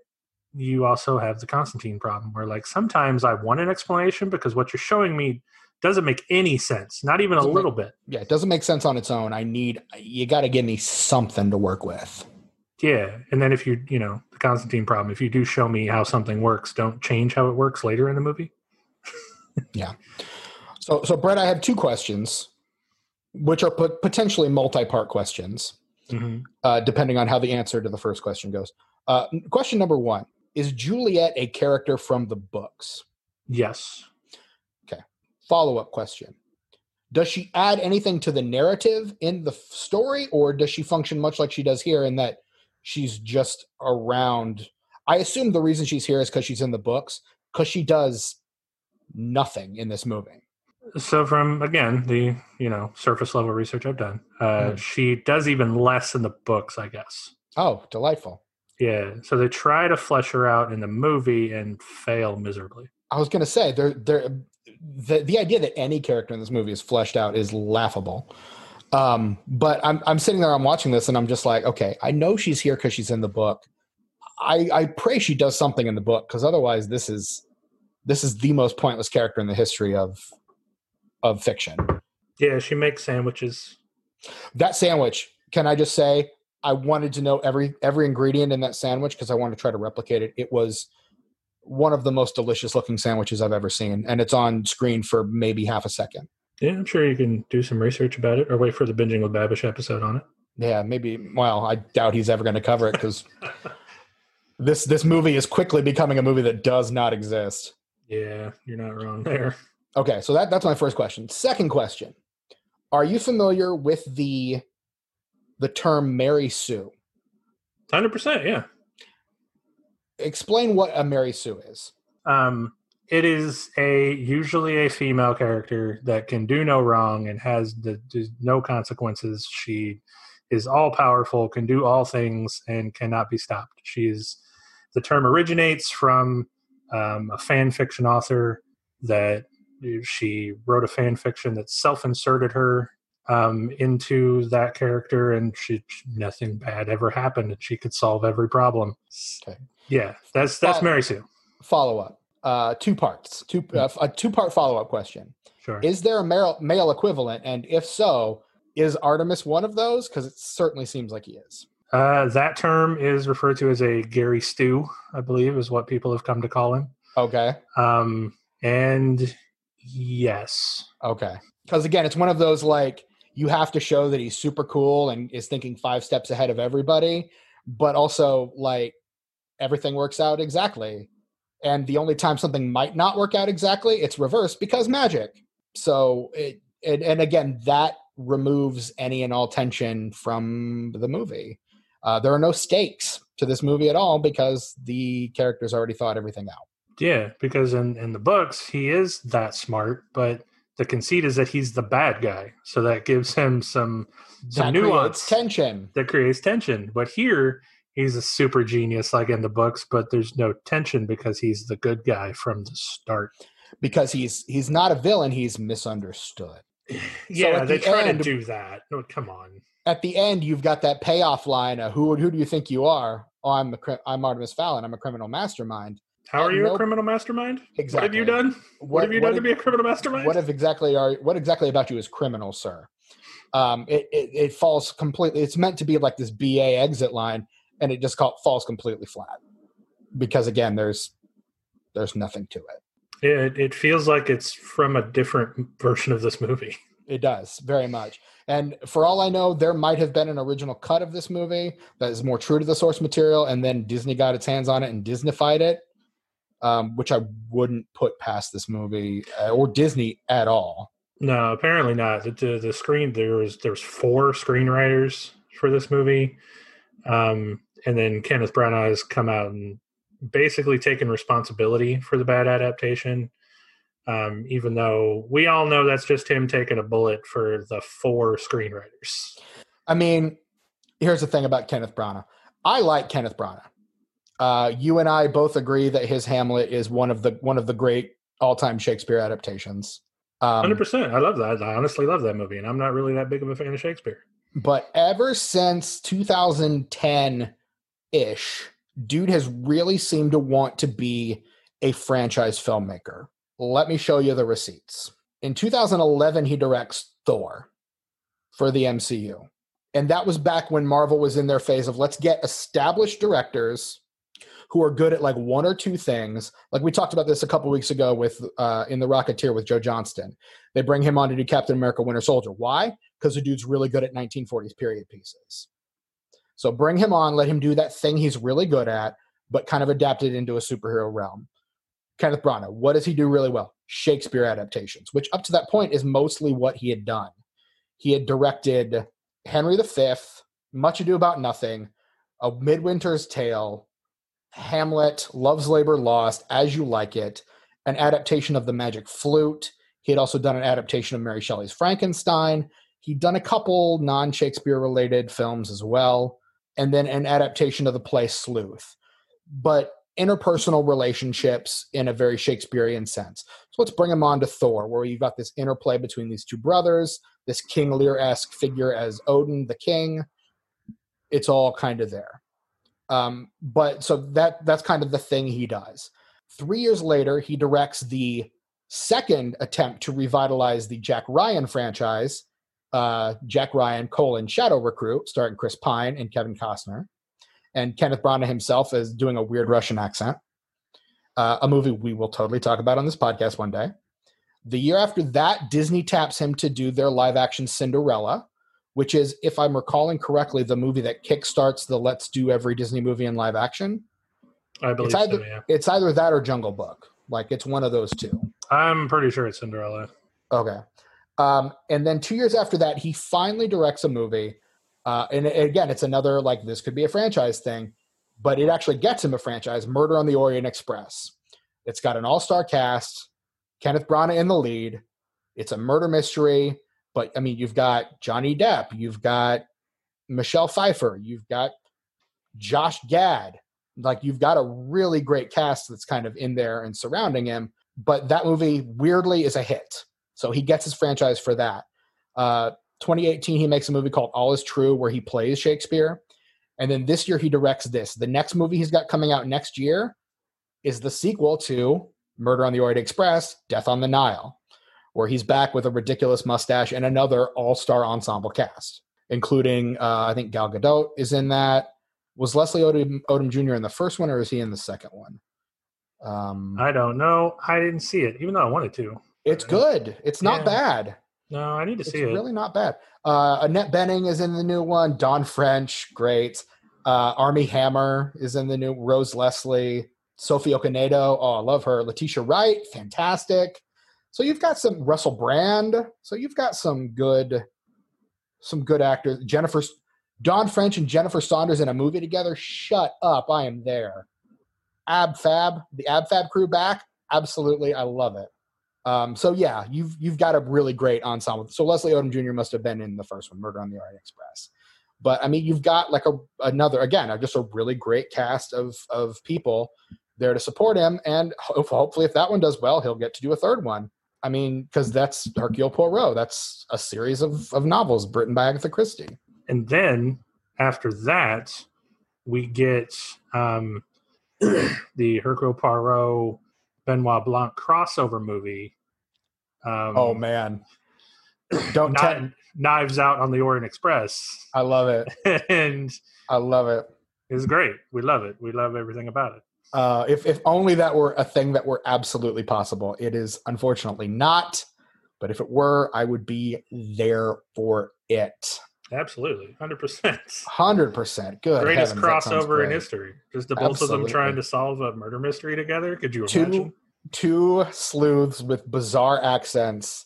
you also have the Constantine problem where like sometimes I want an explanation because what you're showing me doesn't make any sense, not even a little bit. Yeah, it doesn't make sense on its own. I need you got to give me something to work with. Yeah, and then if you you know the Constantine problem, if you do show me how something works, don't change how it works later in the movie. yeah. So so Brett, I have two questions, which are pot- potentially multi-part questions, mm-hmm. uh, depending on how the answer to the first question goes. Uh, question number one: Is Juliet a character from the books? Yes. Okay. Follow up question: Does she add anything to the narrative in the story, or does she function much like she does here in that she's just around? I assume the reason she's here is because she's in the books, because she does nothing in this movie. So, from again the you know surface level research I've done, uh, mm. she does even less in the books, I guess. Oh, delightful. Yeah. So they try to flesh her out in the movie and fail miserably. I was going to say they're, they're, the the idea that any character in this movie is fleshed out is laughable. Um, but I'm I'm sitting there, I'm watching this, and I'm just like, okay, I know she's here because she's in the book. I I pray she does something in the book because otherwise, this is this is the most pointless character in the history of of fiction. Yeah, she makes sandwiches. That sandwich, can I just say, I wanted to know every every ingredient in that sandwich because I wanted to try to replicate it. It was one of the most delicious looking sandwiches I've ever seen, and it's on screen for maybe half a second. Yeah, I'm sure you can do some research about it or wait for the binging with Babish episode on it. Yeah, maybe. Well, I doubt he's ever going to cover it because this this movie is quickly becoming a movie that does not exist. Yeah, you're not wrong there. Okay, so that that's my first question. Second question: Are you familiar with the the term Mary Sue? Hundred percent, yeah. Explain what a Mary Sue is. Um, it is a usually a female character that can do no wrong and has the, no consequences. She is all powerful, can do all things, and cannot be stopped. She is. The term originates from um, a fan fiction author that she wrote a fan fiction that self-inserted her um, into that character, and she nothing bad ever happened, and she could solve every problem. Okay. Yeah, that's that's Follow, Mary Sue. Follow up, uh, two parts, two uh, a two part follow up question. Sure. Is there a male, male equivalent, and if so, is Artemis one of those? Because it certainly seems like he is. Uh, that term is referred to as a Gary Stu, I believe, is what people have come to call him. Okay. Um, and yes. Okay. Because again, it's one of those like you have to show that he's super cool and is thinking five steps ahead of everybody, but also like everything works out exactly. And the only time something might not work out exactly, it's reversed because magic. So it, it and again, that removes any and all tension from the movie. Uh, there are no stakes to this movie at all because the characters already thought everything out. Yeah, because in in the books he is that smart, but the conceit is that he's the bad guy, so that gives him some some that nuance, tension. That creates tension. But here he's a super genius, like in the books, but there's no tension because he's the good guy from the start. Because he's he's not a villain; he's misunderstood. Yeah, so they the try end, to do that. No, come on. At the end, you've got that payoff line: of, "Who who do you think you are? Oh, I'm a, I'm Artemis Fowl. I'm a criminal mastermind." How are you no, a criminal mastermind? Exactly. What have you done? What, what have you done to be a criminal mastermind? What if exactly are what exactly about you is criminal, sir? Um, it, it, it falls completely. It's meant to be like this BA exit line, and it just falls completely flat because again, there's there's nothing to it. It it feels like it's from a different version of this movie. It does very much. And for all I know, there might have been an original cut of this movie that is more true to the source material, and then Disney got its hands on it and Disneyfied it um, which I wouldn't put past this movie uh, or Disney at all. No, apparently not. The, the, the screen there was there's four screenwriters for this movie, um, and then Kenneth Branagh has come out and basically taken responsibility for the bad adaptation. Um, even though we all know that's just him taking a bullet for the four screenwriters. I mean, here's the thing about Kenneth Branagh. I like Kenneth Branagh. Uh, you and I both agree that his Hamlet is one of the one of the great all time Shakespeare adaptations. Um, Hundred percent. I love that. I honestly love that movie, and I'm not really that big of a fan of Shakespeare. but ever since 2010 ish, dude has really seemed to want to be a franchise filmmaker. Let me show you the receipts. In 2011, he directs Thor for the MCU. And that was back when Marvel was in their phase of let's get established directors who are good at like one or two things. Like we talked about this a couple weeks ago with uh, in the Rocketeer with Joe Johnston. They bring him on to do Captain America: Winter Soldier. Why? Because the dude's really good at 1940s period pieces. So bring him on, let him do that thing he's really good at, but kind of adapt it into a superhero realm. Kenneth Branagh, what does he do really well? Shakespeare adaptations, which up to that point is mostly what he had done. He had directed Henry V, Much Ado About Nothing, A Midwinter's Tale, Hamlet, Love's Labor Lost, As You Like It, an adaptation of The Magic Flute. He had also done an adaptation of Mary Shelley's Frankenstein. He'd done a couple non Shakespeare related films as well, and then an adaptation of the play Sleuth. But interpersonal relationships in a very Shakespearean sense. So let's bring him on to Thor, where you've got this interplay between these two brothers, this King Lear esque figure as Odin the king. It's all kind of there. Um, but so that that's kind of the thing he does. Three years later, he directs the second attempt to revitalize the Jack Ryan franchise, uh, Jack Ryan colon Shadow Recruit, starring Chris Pine and Kevin Costner, and Kenneth Branagh himself is doing a weird Russian accent. Uh, a movie we will totally talk about on this podcast one day. The year after that, Disney taps him to do their live action Cinderella, which is, if I'm recalling correctly, the movie that kickstarts the Let's Do Every Disney movie in live action. I believe It's either, so. Yeah, it's either that or Jungle Book. Like it's one of those two. I'm pretty sure it's Cinderella. Okay. Um, and then two years after that, he finally directs a movie. Uh, and again, it's another like this could be a franchise thing, but it actually gets him a franchise Murder on the Orient Express. It's got an all star cast, Kenneth Branagh in the lead. It's a murder mystery, but I mean, you've got Johnny Depp, you've got Michelle Pfeiffer, you've got Josh Gad. Like, you've got a really great cast that's kind of in there and surrounding him. But that movie, weirdly, is a hit. So he gets his franchise for that. Uh, 2018, he makes a movie called All Is True, where he plays Shakespeare. And then this year, he directs this. The next movie he's got coming out next year is the sequel to Murder on the Orient Express, Death on the Nile, where he's back with a ridiculous mustache and another all star ensemble cast, including, uh, I think Gal Gadot is in that. Was Leslie Odom, Odom Jr. in the first one, or is he in the second one? Um, I don't know. I didn't see it, even though I wanted to. It's good. It's not Yeah. bad. No, I need to It's see it. It's really not bad. Uh, Annette Bening is in the new one. Dawn French, great. Uh, Armie Hammer is in the new. Rose Leslie, Sophie Okonedo. Oh, I love her. Letitia Wright, fantastic. So you've got some Russell Brand. So you've got some good, some good actors. Jennifer, Dawn French and Jennifer Saunders in a movie together. Shut up! I am there. Ab Fab, the Ab Fab crew back. Absolutely, I love it. Um, so yeah, you've you've got a really great ensemble. So Leslie Odom Jr. must have been in the first one, Murder on the Orient Express. But I mean, you've got like a another again, just a really great cast of of people there to support him, and hopefully, if that one does well, he'll get to do a third one. I mean, because that's Hercule Poirot. That's a series of of novels written by Agatha Christie. and then after that, we get um, the Hercule Poirot Benoit Blanc crossover movie. Um, Oh man, don't tempt. Knives Out on the Orient Express, I love it. and I love it. it's great. We love it. We love everything about it. Uh, if if only that were a thing that were absolutely possible. It is unfortunately not. But if it were, I would be there for it. Absolutely, hundred percent. Hundred percent. Good. Greatest heavens, crossover in history. Just the both of them trying to solve a murder mystery together. Could you imagine? Two two sleuths with bizarre accents,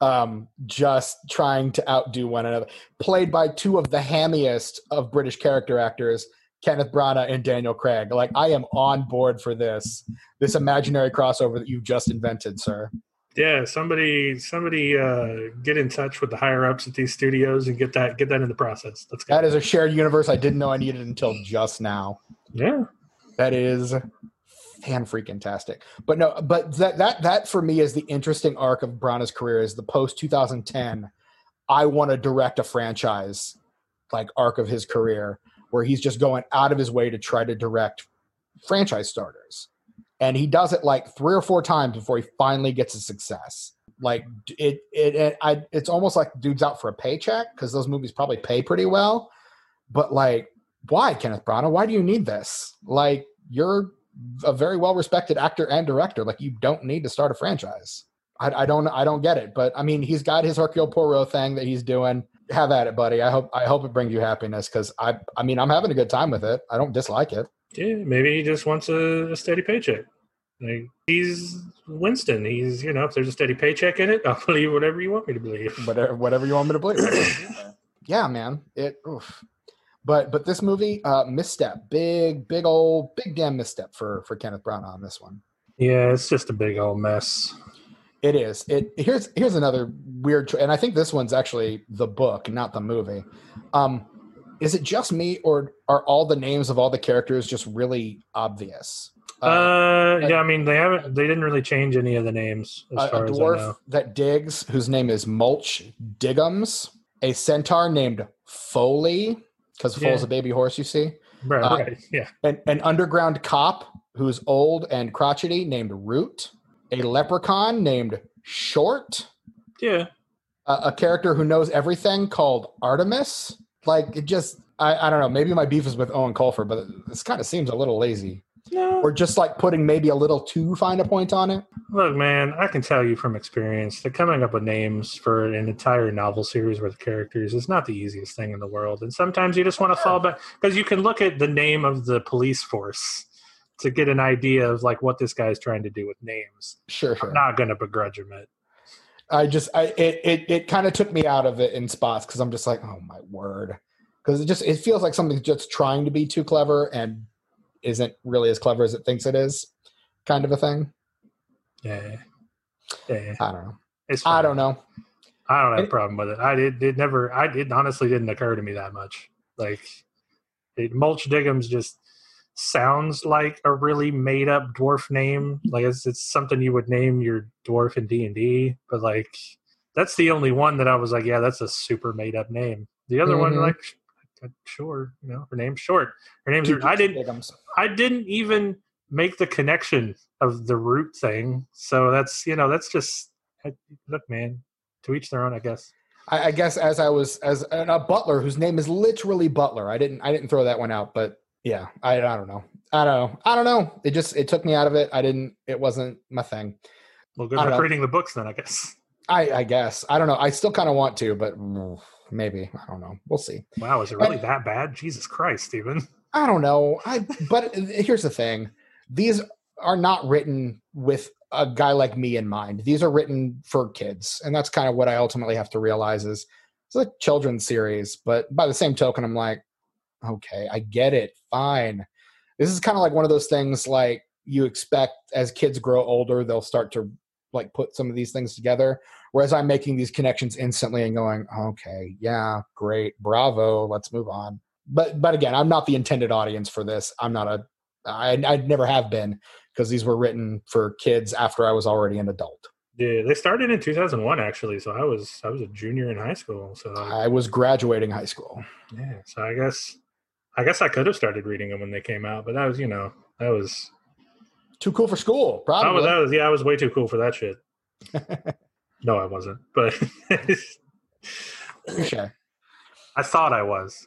um, just trying to outdo one another. Played by two of the hammiest of British character actors, Kenneth Branagh and Daniel Craig. Like I am on board for this this imaginary crossover that you've just invented, sir. Yeah, somebody somebody uh, get in touch with the higher ups at these studios and get that get that in the process. Let's go. That is a shared universe I didn't know I needed until just now. Yeah. That is fan freaking tastic. But no, but that that that for me is the interesting arc of Branagh's career is the post 2010. I want to direct a franchise like arc of his career where he's just going out of his way to try to direct franchise starters. And he does it like three or four times before he finally gets a success. Like it, it, it I, it's almost like dude's out for a paycheck because those movies probably pay pretty well. But like, why, Kenneth Branagh? Why do you need this? Like, you're a very well respected actor and director. Like, you don't need to start a franchise. I, I don't, I don't get it. But I mean, he's got his Hercule Poirot thing that he's doing have at it, buddy. I hope I hope it brings you happiness because I I mean I'm having a good time with it. I don't dislike it. Yeah, maybe he just wants a, a steady paycheck. Like, he's Winston. He's you know if there's a steady paycheck in it, I'll believe whatever you want me to believe. Whatever whatever you want me to believe. yeah, man. It. Oof. But but this movie, uh, misstep, big big old big damn misstep for for Kenneth Branagh on this one. Yeah, it's just a big old mess. It is. It here's here's another weird, and I think this one's actually the book, not the movie. Um, is it just me, or are all the names of all the characters just really obvious? Uh, yeah, I mean they haven't. They didn't really change any of the names as a, far a as I dwarf know. that digs, whose name is Mulch Diggums, a centaur named Foaly, because Yeah. a baby horse, you see, Right, uh, right, yeah. an, an underground cop who's old and crotchety named Root, a leprechaun named Short, Yeah, a, a character who knows everything called Artemis. Like it just, I, I don't know. Maybe my beef is with Eoin Colfer, but this kind of seems a little lazy, no. or just like putting maybe a little too fine a point on it. Look, man, I can tell you from experience that coming up with names for an entire novel series worth of characters is not the easiest thing in the world. And sometimes you just want to fall back because you can look at the name of the police force to get an idea of like what this guy's trying to do with names. Sure, sure. I'm not going to begrudge him it. I just I it it, it kind of took me out of it in spots because I'm just like, oh my word, because it just it feels like something's just trying to be too clever and isn't really as clever as it thinks it is, kind of a thing. Yeah, yeah. I don't know. It's I don't know. I don't have a problem with it. I did. It never. I it honestly didn't occur to me that much. Like, it, Mulch Diggums just sounds like a really made up dwarf name. Like it's it's something you would name your dwarf in D and D. But like, that's the only one that I was like, yeah, that's a super made up name. The other one, Mhm. like, sure, you know, her name's short. Her name's. I didn't. I didn't even make the connection of the root thing. So that's you know that's just look, man. To each their own, I guess. I, I guess as I was as a butler whose name is literally Butler. I didn't I didn't throw that one out, but yeah, I I don't know. I don't know. I don't know. It just it took me out of it. I didn't. It wasn't my thing. Well, good luck reading the books then, I guess. I I guess I don't know. I still kind of want to, but mm, maybe I don't know. We'll see. Wow, is it really that bad? Jesus Christ, Stephen. I don't know. I but here's the thing. These are not written with a guy like me in mind. These are written for kids, and that's kind of what I ultimately have to realize is it's a children's series. But by the same token, I'm like, okay, I get it. Fine. This is kind of like one of those things like you expect as kids grow older, they'll start to like put some of these things together. Whereas I'm making these connections instantly and going, okay, yeah, great, bravo, let's move on but but again, I'm not the intended audience for this. I'm not a I I never have been because these were written for kids after I was already an adult. Yeah, they started in 2001 actually, so I was I was a junior in high school. So I was graduating high school. yeah, so I guess I guess I could have started reading them when they came out, but that was you know that was Too cool for school, that probably. was, that was yeah I was way too cool for that shit. no, I wasn't, but Touche. I thought I was.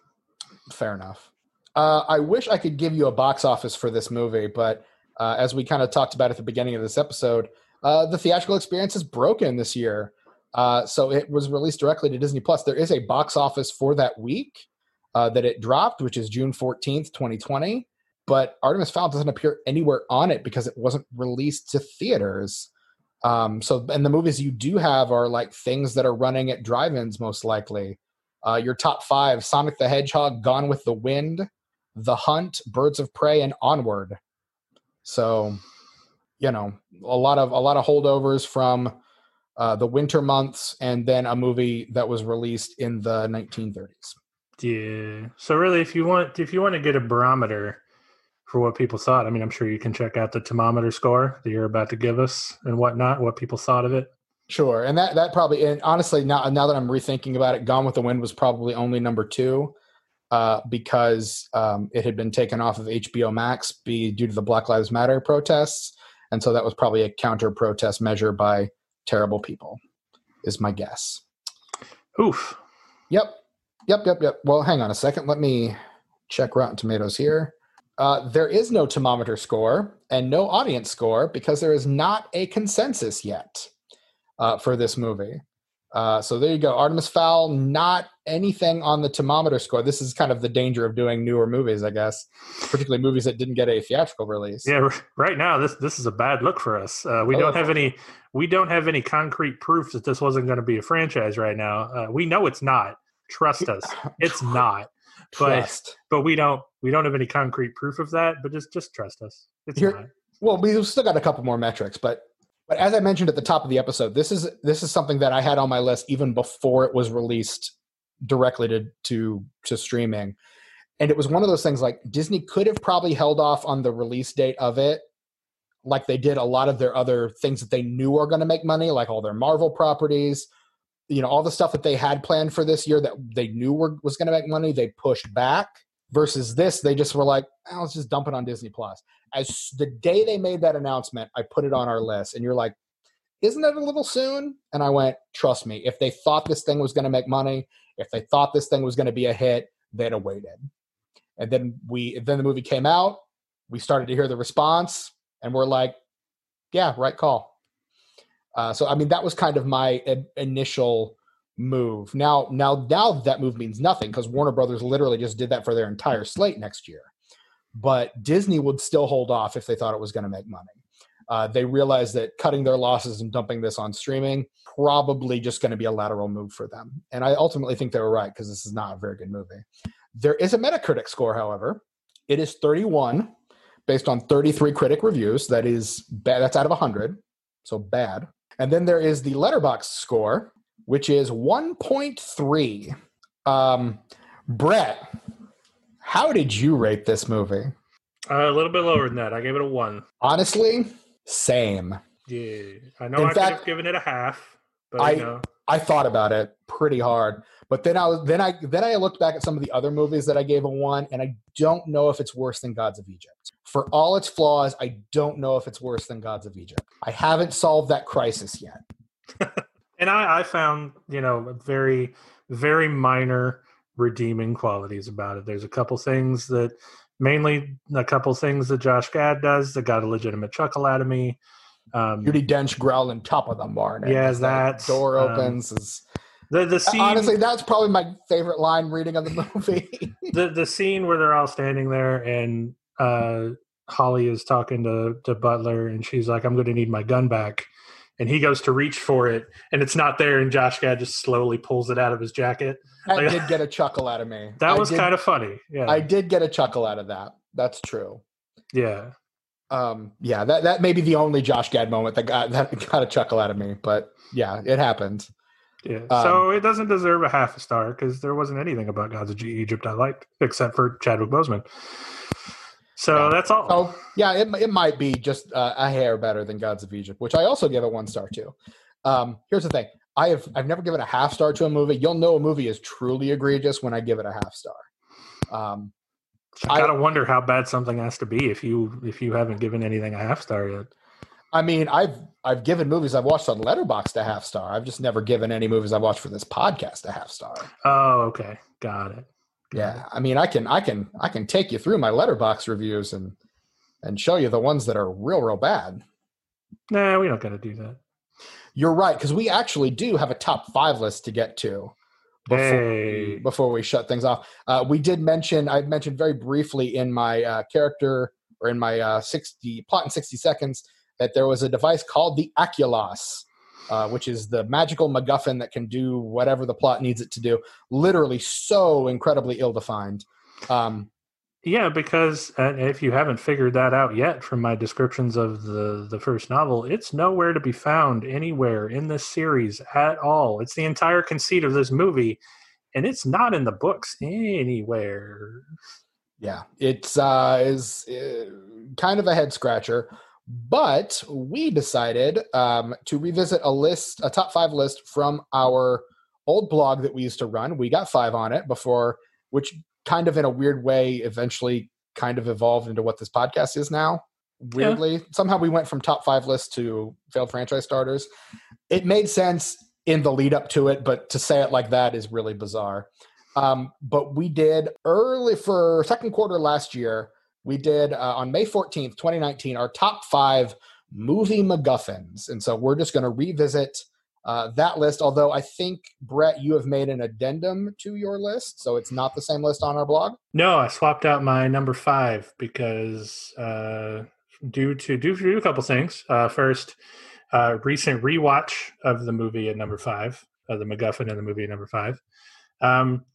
Fair enough. Uh, I wish I could give you a box office for this movie, but uh, as we kind of talked about at the beginning of this episode, uh, the theatrical experience is broken this year. Uh, so it was released directly to Disney Plus. There is a box office for that week uh, that it dropped, which is June 14th, 2020. But Artemis Fowl doesn't appear anywhere on it because it wasn't released to theaters. Um, so, and the movies you do have are like things that are running at drive ins, most likely. Uh, your top five Sonic the Hedgehog, Gone with the Wind, The Hunt, Birds of Prey, and Onward. So, you know, a lot of a lot of holdovers from uh, the winter months, and then a movie that was released in the 1930s. Yeah. So really, if you want, if you want to get a barometer for what people thought, I mean, I'm sure you can check out the Tomatometer score that you're about to give us and whatnot, what people thought of it. Sure, and that that probably, and honestly, now now that I'm rethinking about it, Gone with the Wind was probably only number two uh, because um, it had been taken off of HBO Max be due to the Black Lives Matter protests, and so that was probably a counter protest measure by terrible people, is my guess. Oof. Yep, yep, yep, yep. Well, hang on a second. Let me check Rotten Tomatoes here. Uh, there is no Tomatometer score and no audience score because there is not a consensus yet uh, for this movie. Uh, so there you go. Artemis Fowl, not anything on the Tomatometer score. This is kind of the danger of doing newer movies, I guess, particularly movies that didn't get a theatrical release. Yeah, right now this this is a bad look for us. Uh, we oh, don't have any we don't have any concrete proof that this wasn't going to be a franchise right now. Uh, we know it's not. Trust us, it's not. Trust. But but we don't we don't have any concrete proof of that. But just just trust us. It's Here, not. Well, we've still got a couple more metrics, but but as I mentioned at the top of the episode, this is this is something that I had on my list even before it was released directly to to to streaming. And it was one of those things like Disney could have probably held off on the release date of it like they did a lot of their other things that they knew are going to make money, like all their Marvel properties, you know, all the stuff that they had planned for this year that they knew were, was going to make money, they pushed back. Versus this, they just were like, oh, let's just dump it on Disney Plus as the day they made that announcement, I put it on our list, and you're like, "Isn't it a little soon?" And I went, "Trust me, if they thought this thing was going to make money, if they thought this thing was going to be a hit, they'd have waited." And then we, then the movie came out. We started to hear the response, and we're like, "Yeah, right call." Uh, so I mean, that was kind of my initial move. Now, now, now that move means nothing because Warner Brothers literally just did that for their entire slate next year but Disney would still hold off if they thought it was going to make money. Uh, they realized that cutting their losses and dumping this on streaming probably just going to be a lateral move for them. And I ultimately think they were right because this is not a very good movie. There is a Metacritic score, however. It is 31 based on 33 critic reviews. That is bad. That's out of 100. So bad. And then there is the Letterboxd score, which is 1.3. Um, Brett, how did you rate this movie? Uh, a little bit lower than that. I gave it a one. Honestly, same. Yeah, I know. In I fact, could have given it a half, but I you know. I thought about it pretty hard, but then I was then I then I looked back at some of the other movies that I gave a one, and I don't know if it's worse than Gods of Egypt. For all its flaws, I don't know if it's worse than Gods of Egypt. I haven't solved that crisis yet. and I, I found you know very very minor redeeming qualities about it. There's a couple things that, mainly a couple things that Josh Gad does that got a legitimate chuckle out of me. Um, Judi Dench growling top of the morning. Yeah, that door um, opens um, is. The the scene, honestly, that's probably my favorite line reading of the movie. the the scene where they're all standing there and uh, Holly is talking to to Butler and she's like, "I'm going to need my gun back," and he goes to reach for it and it's not there, and Josh Gad just slowly pulls it out of his jacket. I like, did get a chuckle out of me. That was kind of funny. Yeah, I did get a chuckle out of that. That's true. Yeah. Um. Yeah. That that may be the only Josh Gad moment that got that got a chuckle out of me. But yeah, it happened. Yeah. Um, so it doesn't deserve a half a star because there wasn't anything about Gods of Egypt I liked except for Chadwick Boseman. So yeah. that's all. Oh, yeah, it, it might be just uh, a hair better than Gods of Egypt, which I also give a one star to. Um, here's the thing: I have I've never given a half star to a movie. You'll know a movie is truly egregious when I give it a half star. Um, I gotta wonder how bad something has to be if you if you haven't given anything a half star yet. I mean, I've I've given movies I've watched on Letterboxd a half star. I've just never given any movies I've watched for this podcast a half star. Oh, okay, got it. Got yeah, it. I mean, I can I can I can take you through my Letterboxd reviews and and show you the ones that are real real bad. Nah, we don't got to do that. You're right because we actually do have a top five list to get to before hey. we, before we shut things off. Uh, we did mention I mentioned very briefly in my uh, character or in my uh, sixty plot in sixty seconds that there was a device called the Aculos. Uh, which is the magical MacGuffin that can do whatever the plot needs it to do. Literally, so incredibly ill-defined. Um, Yeah, because uh, if you haven't figured that out yet from my descriptions of the the first novel, it's nowhere to be found anywhere in this series at all. It's the entire conceit of this movie, and it's not in the books anywhere. Yeah, it's uh, is uh, kind of a head scratcher. But we decided um, to revisit a list, a top five list from our old blog that we used to run. We got five on it before, which kind of in a weird way eventually kind of evolved into what this podcast is now. Weirdly, yeah. somehow we went from top five list to failed franchise starters. It made sense in the lead up to it, but to say it like that is really bizarre. Um, but we did early for second quarter last year. We did uh, on May 14th, 2019, our top five movie MacGuffins. And so we're just going to revisit uh, that list. Although I think Brett, you have made an addendum to your list, so it's not the same list on our blog. No, I swapped out my number five because uh, due to due to a couple things. Uh, first, uh, recent rewatch of the movie at number five, of the MacGuffin in the movie at number five. Um,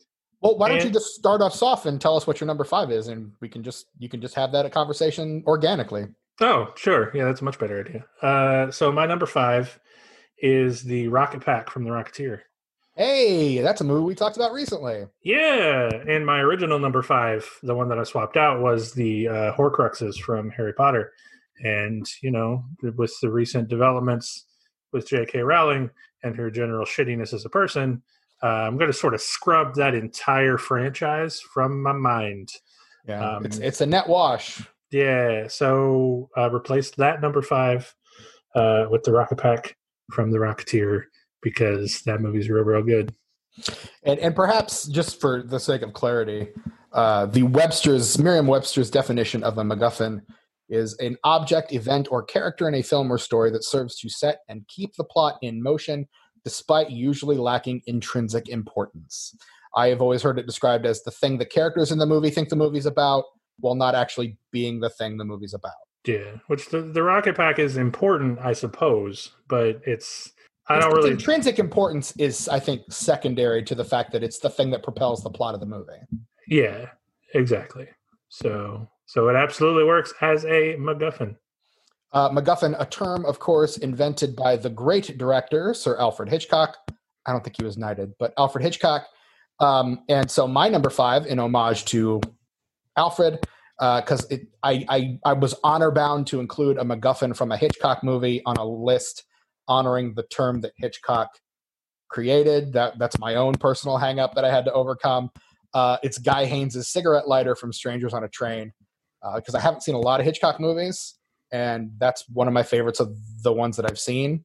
well, why don't you just start us off and tell us what your number five is, and we can just you can just have that conversation organically. Oh, sure. Yeah, that's a much better idea. Uh, so my number five is the Rocket Pack from the Rocketeer. Hey, that's a movie we talked about recently. Yeah, and my original number five, the one that I swapped out, was the uh, Horcruxes from Harry Potter. And you know, with the recent developments with J.K. Rowling and her general shittiness as a person, uh, I'm going to sort of scrub that entire franchise from my mind. Yeah, um, it's it's a net wash. Yeah, so uh, replaced that number five uh, with the Rocket Pack from The Rocketeer because that movie's real, real good. And and perhaps just for the sake of clarity, uh, the Webster's Merriam-Webster's definition of a MacGuffin is an object, event, or character in a film or story that serves to set and keep the plot in motion, despite usually lacking intrinsic importance. I have always heard it described as the thing the characters in the movie think the movie's about, while not actually being the thing the movie's about. Yeah, which the, the rocket pack is important, I suppose, but it's I don't its, really. Intrinsic importance is, I think, secondary to the fact that it's the thing that propels the plot of the movie. Yeah, exactly. So, so it absolutely works as a MacGuffin. Uh, MacGuffin, a term, of course, invented by the great director Sir Alfred Hitchcock. I don't think he was knighted, but Alfred Hitchcock. Um, and so my number five, in homage to Alfred, because uh, I, I I was honor bound to include a MacGuffin from a Hitchcock movie on a list honoring the term that Hitchcock created. That that's my own personal hangup that I had to overcome. Uh, it's Guy Haines' cigarette lighter from Strangers on a Train because uh, I haven't seen a lot of Hitchcock movies, and that's one of my favorites of the ones that I've seen.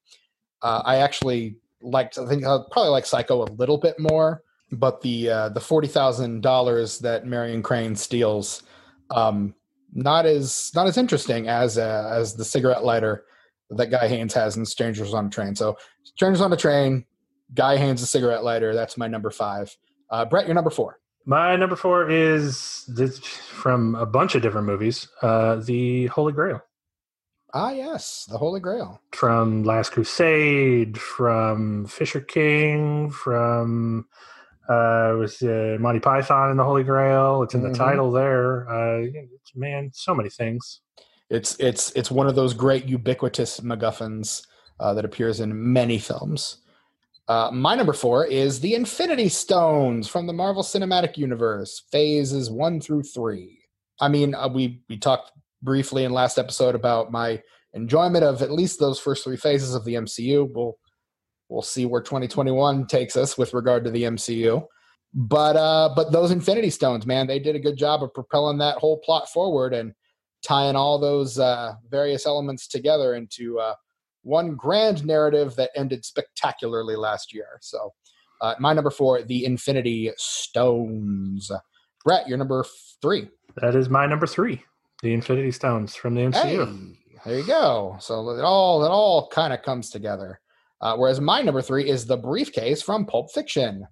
Uh, I actually liked I think I probably like Psycho a little bit more, but the uh, the forty thousand dollars that Marion Crane steals um, not as not as interesting as uh, as the cigarette lighter that Guy Haines has in Strangers on a Train. So Strangers on a Train, Guy Haines a cigarette lighter. That's my number five. Uh, Brett, your number four. My number four is this, from a bunch of different movies. Uh, the Holy Grail. Ah, yes, the Holy Grail. From Last Crusade, from Fisher King, from uh, with uh, Monty Python and the Holy Grail. It's in the mm-hmm. title there. Uh, man, so many things. It's it's it's one of those great ubiquitous MacGuffins uh, that appears in many films. Uh, my number four is the Infinity Stones from the Marvel Cinematic Universe, phases one through three. I mean, uh, we we talked briefly in last episode about my enjoyment of at least those first three phases of the MCU. We'll we'll see where 2021 takes us with regard to the MCU. But uh, but those Infinity Stones, man, they did a good job of propelling that whole plot forward and tying all those uh, various elements together into uh, one grand narrative that ended spectacularly last year. So, uh, my number four, the Infinity Stones. Brett, your number three. That is my number three, the Infinity Stones from the MCU. Hey, there you go. So it all it all kind of comes together. Uh, whereas my number three is the briefcase from Pulp Fiction,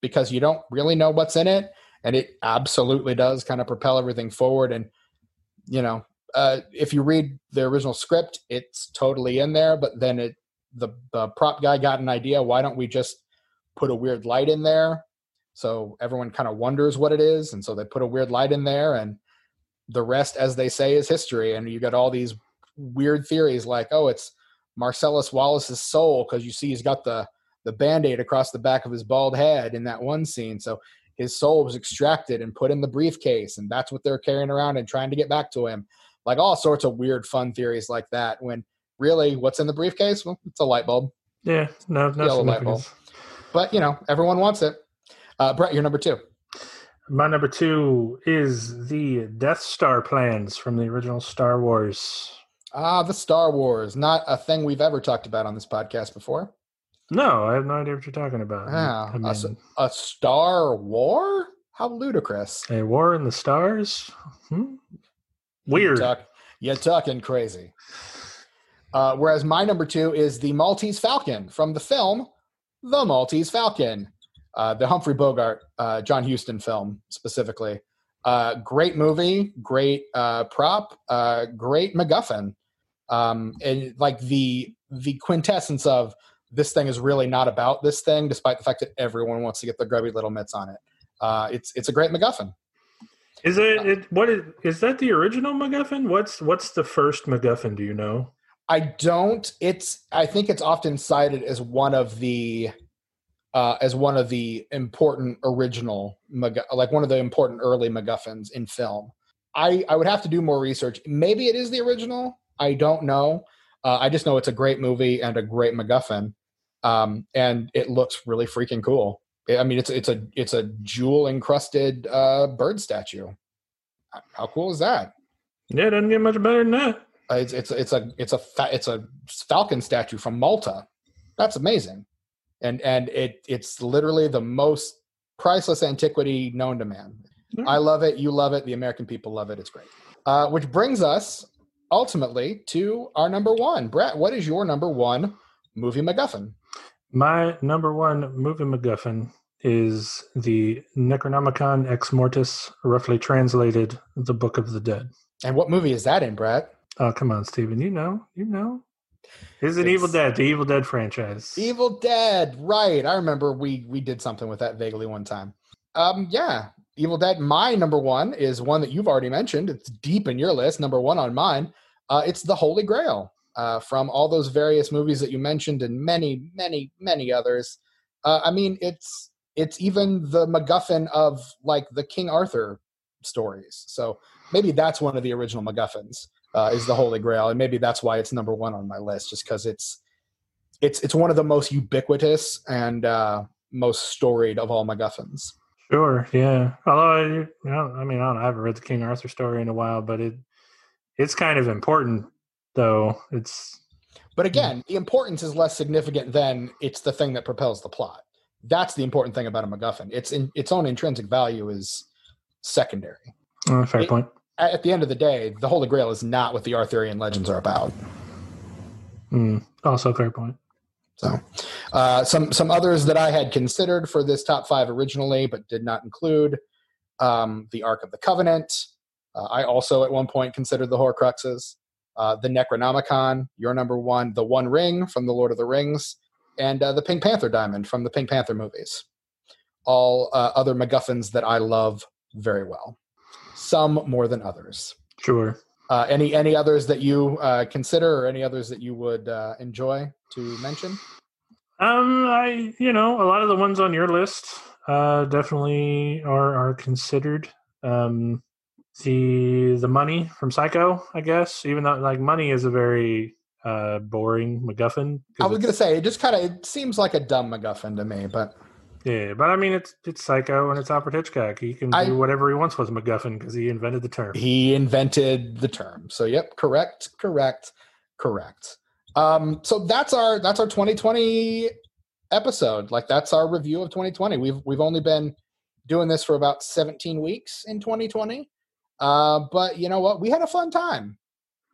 because you don't really know what's in it, and it absolutely does kind of propel everything forward. And you know, uh, if you read the original script, it's totally in there, but then it the, the prop guy got an idea. Why don't we just put a weird light in there? So everyone kind of wonders what it is, and so they put a weird light in there, and the rest, as they say, is history. And you got all these weird theories like, oh, it's Marcellus Wallace's soul because you see he's got the the band-aid across the back of his bald head in that one scene. So his soul was extracted and put in the briefcase, and that's what they're carrying around and trying to get back to him. Like all sorts of weird, fun theories like that. When really, what's in the briefcase? Well, it's a light bulb. Yeah, no, no Yellow light bulb. But you know, everyone wants it. Uh, Brett, you're number two. My number two is the Death Star plans from the original Star Wars. Ah, the Star Wars. Not a thing we've ever talked about on this podcast before. No, I have no idea what you're talking about. Ah, I a, mean, a Star War? How ludicrous. a War in the Stars? Hmm? Weird. You're, talk- you're talking crazy. Uh, whereas my number two is the Maltese Falcon from the film The Maltese Falcon, uh, the Humphrey Bogart, uh, John Huston film specifically. Uh, great movie, great uh, prop, uh, great MacGuffin, um, and like the the quintessence of this thing is really not about this thing, despite the fact that everyone wants to get their grubby little mitts on it. Uh, it's it's a great MacGuffin. Is it, it what is is that the original MacGuffin? What's what's the first MacGuffin? Do you know? I don't. It's. I think it's often cited as one of the, uh, as one of the important original, like one of the important early MacGuffins in film. I I would have to do more research. Maybe it is the original. I don't know. Uh, I just know it's a great movie and a great MacGuffin, um, and it looks really freaking cool. I mean, it's it's a it's a jewel encrusted uh, bird statue. How cool is that? Yeah, it doesn't get much better than that. Uh, It's it's it's a it's a fa- it's a falcon statue from Malta. That's amazing, and and it it's literally the most priceless antiquity known to man. Yeah. I love it. You love it. The American people love it. It's great. Uh, which brings us ultimately to our number one. Brett, what is your number one movie MacGuffin? My number one movie MacGuffin is the Necronomicon Ex Mortis, roughly translated, the Book of the Dead. And what movie is that in, Brett? Oh, come on, Stephen. You know, you know. Is it Evil Dead, the Evil Dead franchise? Evil Dead. Right. I remember we we did something with that vaguely one time. Um, yeah. Evil Dead. My number one is one that you've already mentioned. It's deep in your list. Number one on mine. Uh, it's the Holy Grail uh, from all those various movies that you mentioned and many, many, many others. Uh, I mean, it's it's even the MacGuffin of like the King Arthur stories. So maybe that's one of the original MacGuffins. Uh, is the Holy Grail, and maybe that's why it's number one on my list, just because it's it's it's one of the most ubiquitous and uh, most storied of all MacGuffins. Sure, yeah. Although, I, know, I mean, I, don't I haven't read the King Arthur story in a while, but it it's kind of important, though. It's But again, the importance is less significant than it's the thing that propels the plot. That's the important thing about a MacGuffin. Its in, its own intrinsic value is secondary. uh, fair It- point. At, at the end of the day, the Holy Grail is not what the Arthurian legends are about. Mm, also, fair point. So, uh, some some others that I had considered for this top five originally, but did not include um, the Ark of the Covenant. Uh, I also at one point considered the Horcruxes, uh, the Necronomicon, your number one, the One Ring from the Lord of the Rings, and uh, the Pink Panther diamond from the Pink Panther movies. All uh, other MacGuffins that I love very well. Some more than others. Sure. Uh, any any others that you uh, consider, or any others that you would uh, enjoy to mention? Um, I you know a lot of the ones on your list uh definitely are are considered. Um, the the money from Psycho, I guess, even though like money is a very uh boring MacGuffin. I was gonna say it just kind of it seems like a dumb MacGuffin to me, but yeah, but I mean it's it's Psycho and it's Alfred Hitchcock. He can I- do whatever he wants with MacGuffin because he invented the term. he invented the term. So yep, correct, correct, correct. Um, so that's our that's our 2020 episode. Like that's our review of 2020. We've we've only been doing this for about 17 weeks in 2020. Uh, but you know what? We had a fun time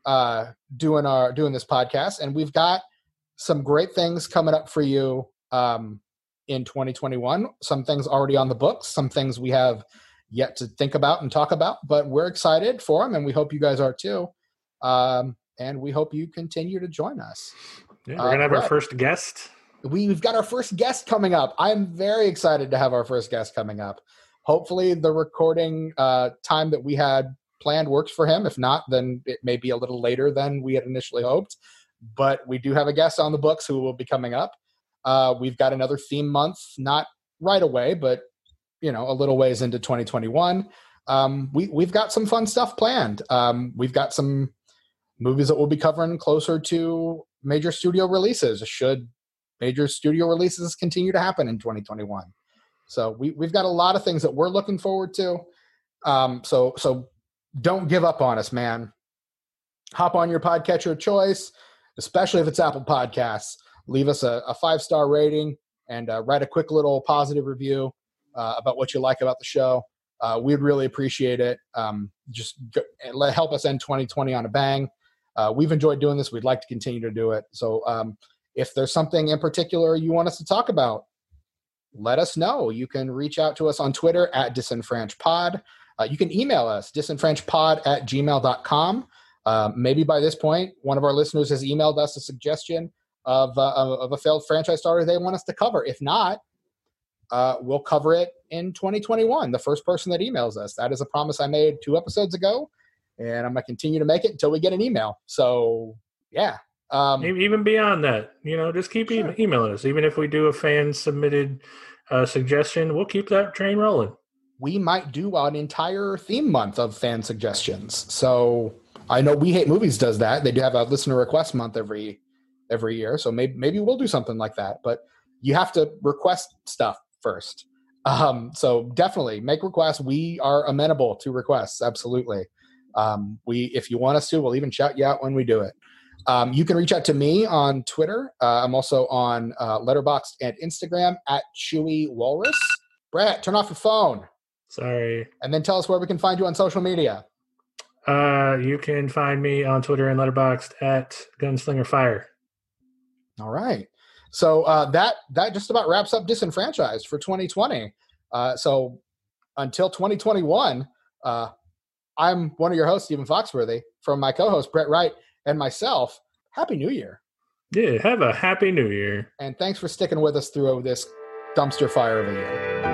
uh, doing our doing this podcast, and we've got some great things coming up for you um, in 2021. Some things already on the books. Some things we have yet to think about and talk about, but we're excited for them, and we hope you guys are too. Um, and we hope you continue to join us. Yeah, Uh, we're gonna have our first guest. We've got our first guest coming up. I'm very excited to have our first guest coming up. Hopefully, the recording uh, time that we had planned works for him. If not, then it may be a little later than we had initially hoped. But we do have a guest on the books who will be coming up. Uh, we've got another theme month, not right away, but you know, a little ways into 2021. Um, we we've got some fun stuff planned. Um, we've got some movies that we'll be covering closer to major studio releases. Should major studio releases continue to happen in 2021? So we we've got a lot of things that we're looking forward to. Um, so so don't give up on us, man. Hop on your podcatcher of choice, especially if it's Apple Podcasts. Leave us a, a five star rating and uh, write a quick little positive review uh, about what you like about the show. Uh, we'd really appreciate it. Um, just go, help us end 2020 on a bang. Uh, we've enjoyed doing this. We'd like to continue to do it. So um, if there's something in particular you want us to talk about, let us know. You can reach out to us on Twitter at disenfranchpod. Uh, you can email us, disenfranchpod at gmail.com. Uh, maybe by this point, one of our listeners has emailed us a suggestion of, uh, of a failed franchise starter they want us to cover. If not, uh, we'll cover it in 2021. The first person that emails us. That is a promise I made two episodes ago, and I'm going to continue to make it until we get an email. So, yeah. Um, Even beyond that, you know, just keep sure. emailing us. Even if we do a fan submitted uh, suggestion, we'll keep that train rolling. We might do an entire theme month of fan suggestions. So I know We Hate Movies does that. They do have a listener request month every every year. So maybe maybe we'll do something like that. But you have to request stuff first. Um, so definitely make requests. We are amenable to requests. Absolutely. Um, we, if you want us to, we'll even shout you out when we do it. Um, you can reach out to me on Twitter. Uh, I'm also on uh, Letterboxd and Instagram at Chewy Walrus. Brett, turn off your phone. Sorry. And then tell us where we can find you on social media. Uh, you can find me on Twitter and Letterboxd at Gunslinger Fire. All right. So uh, that that just about wraps up disenfranchised for 2020. Uh, so until 2021, uh, I'm one of your hosts, Stephen Foxworthy, from my co-host Brett Wright and myself. Happy New Year! Yeah, have a happy New Year. And thanks for sticking with us through this dumpster fire of a year.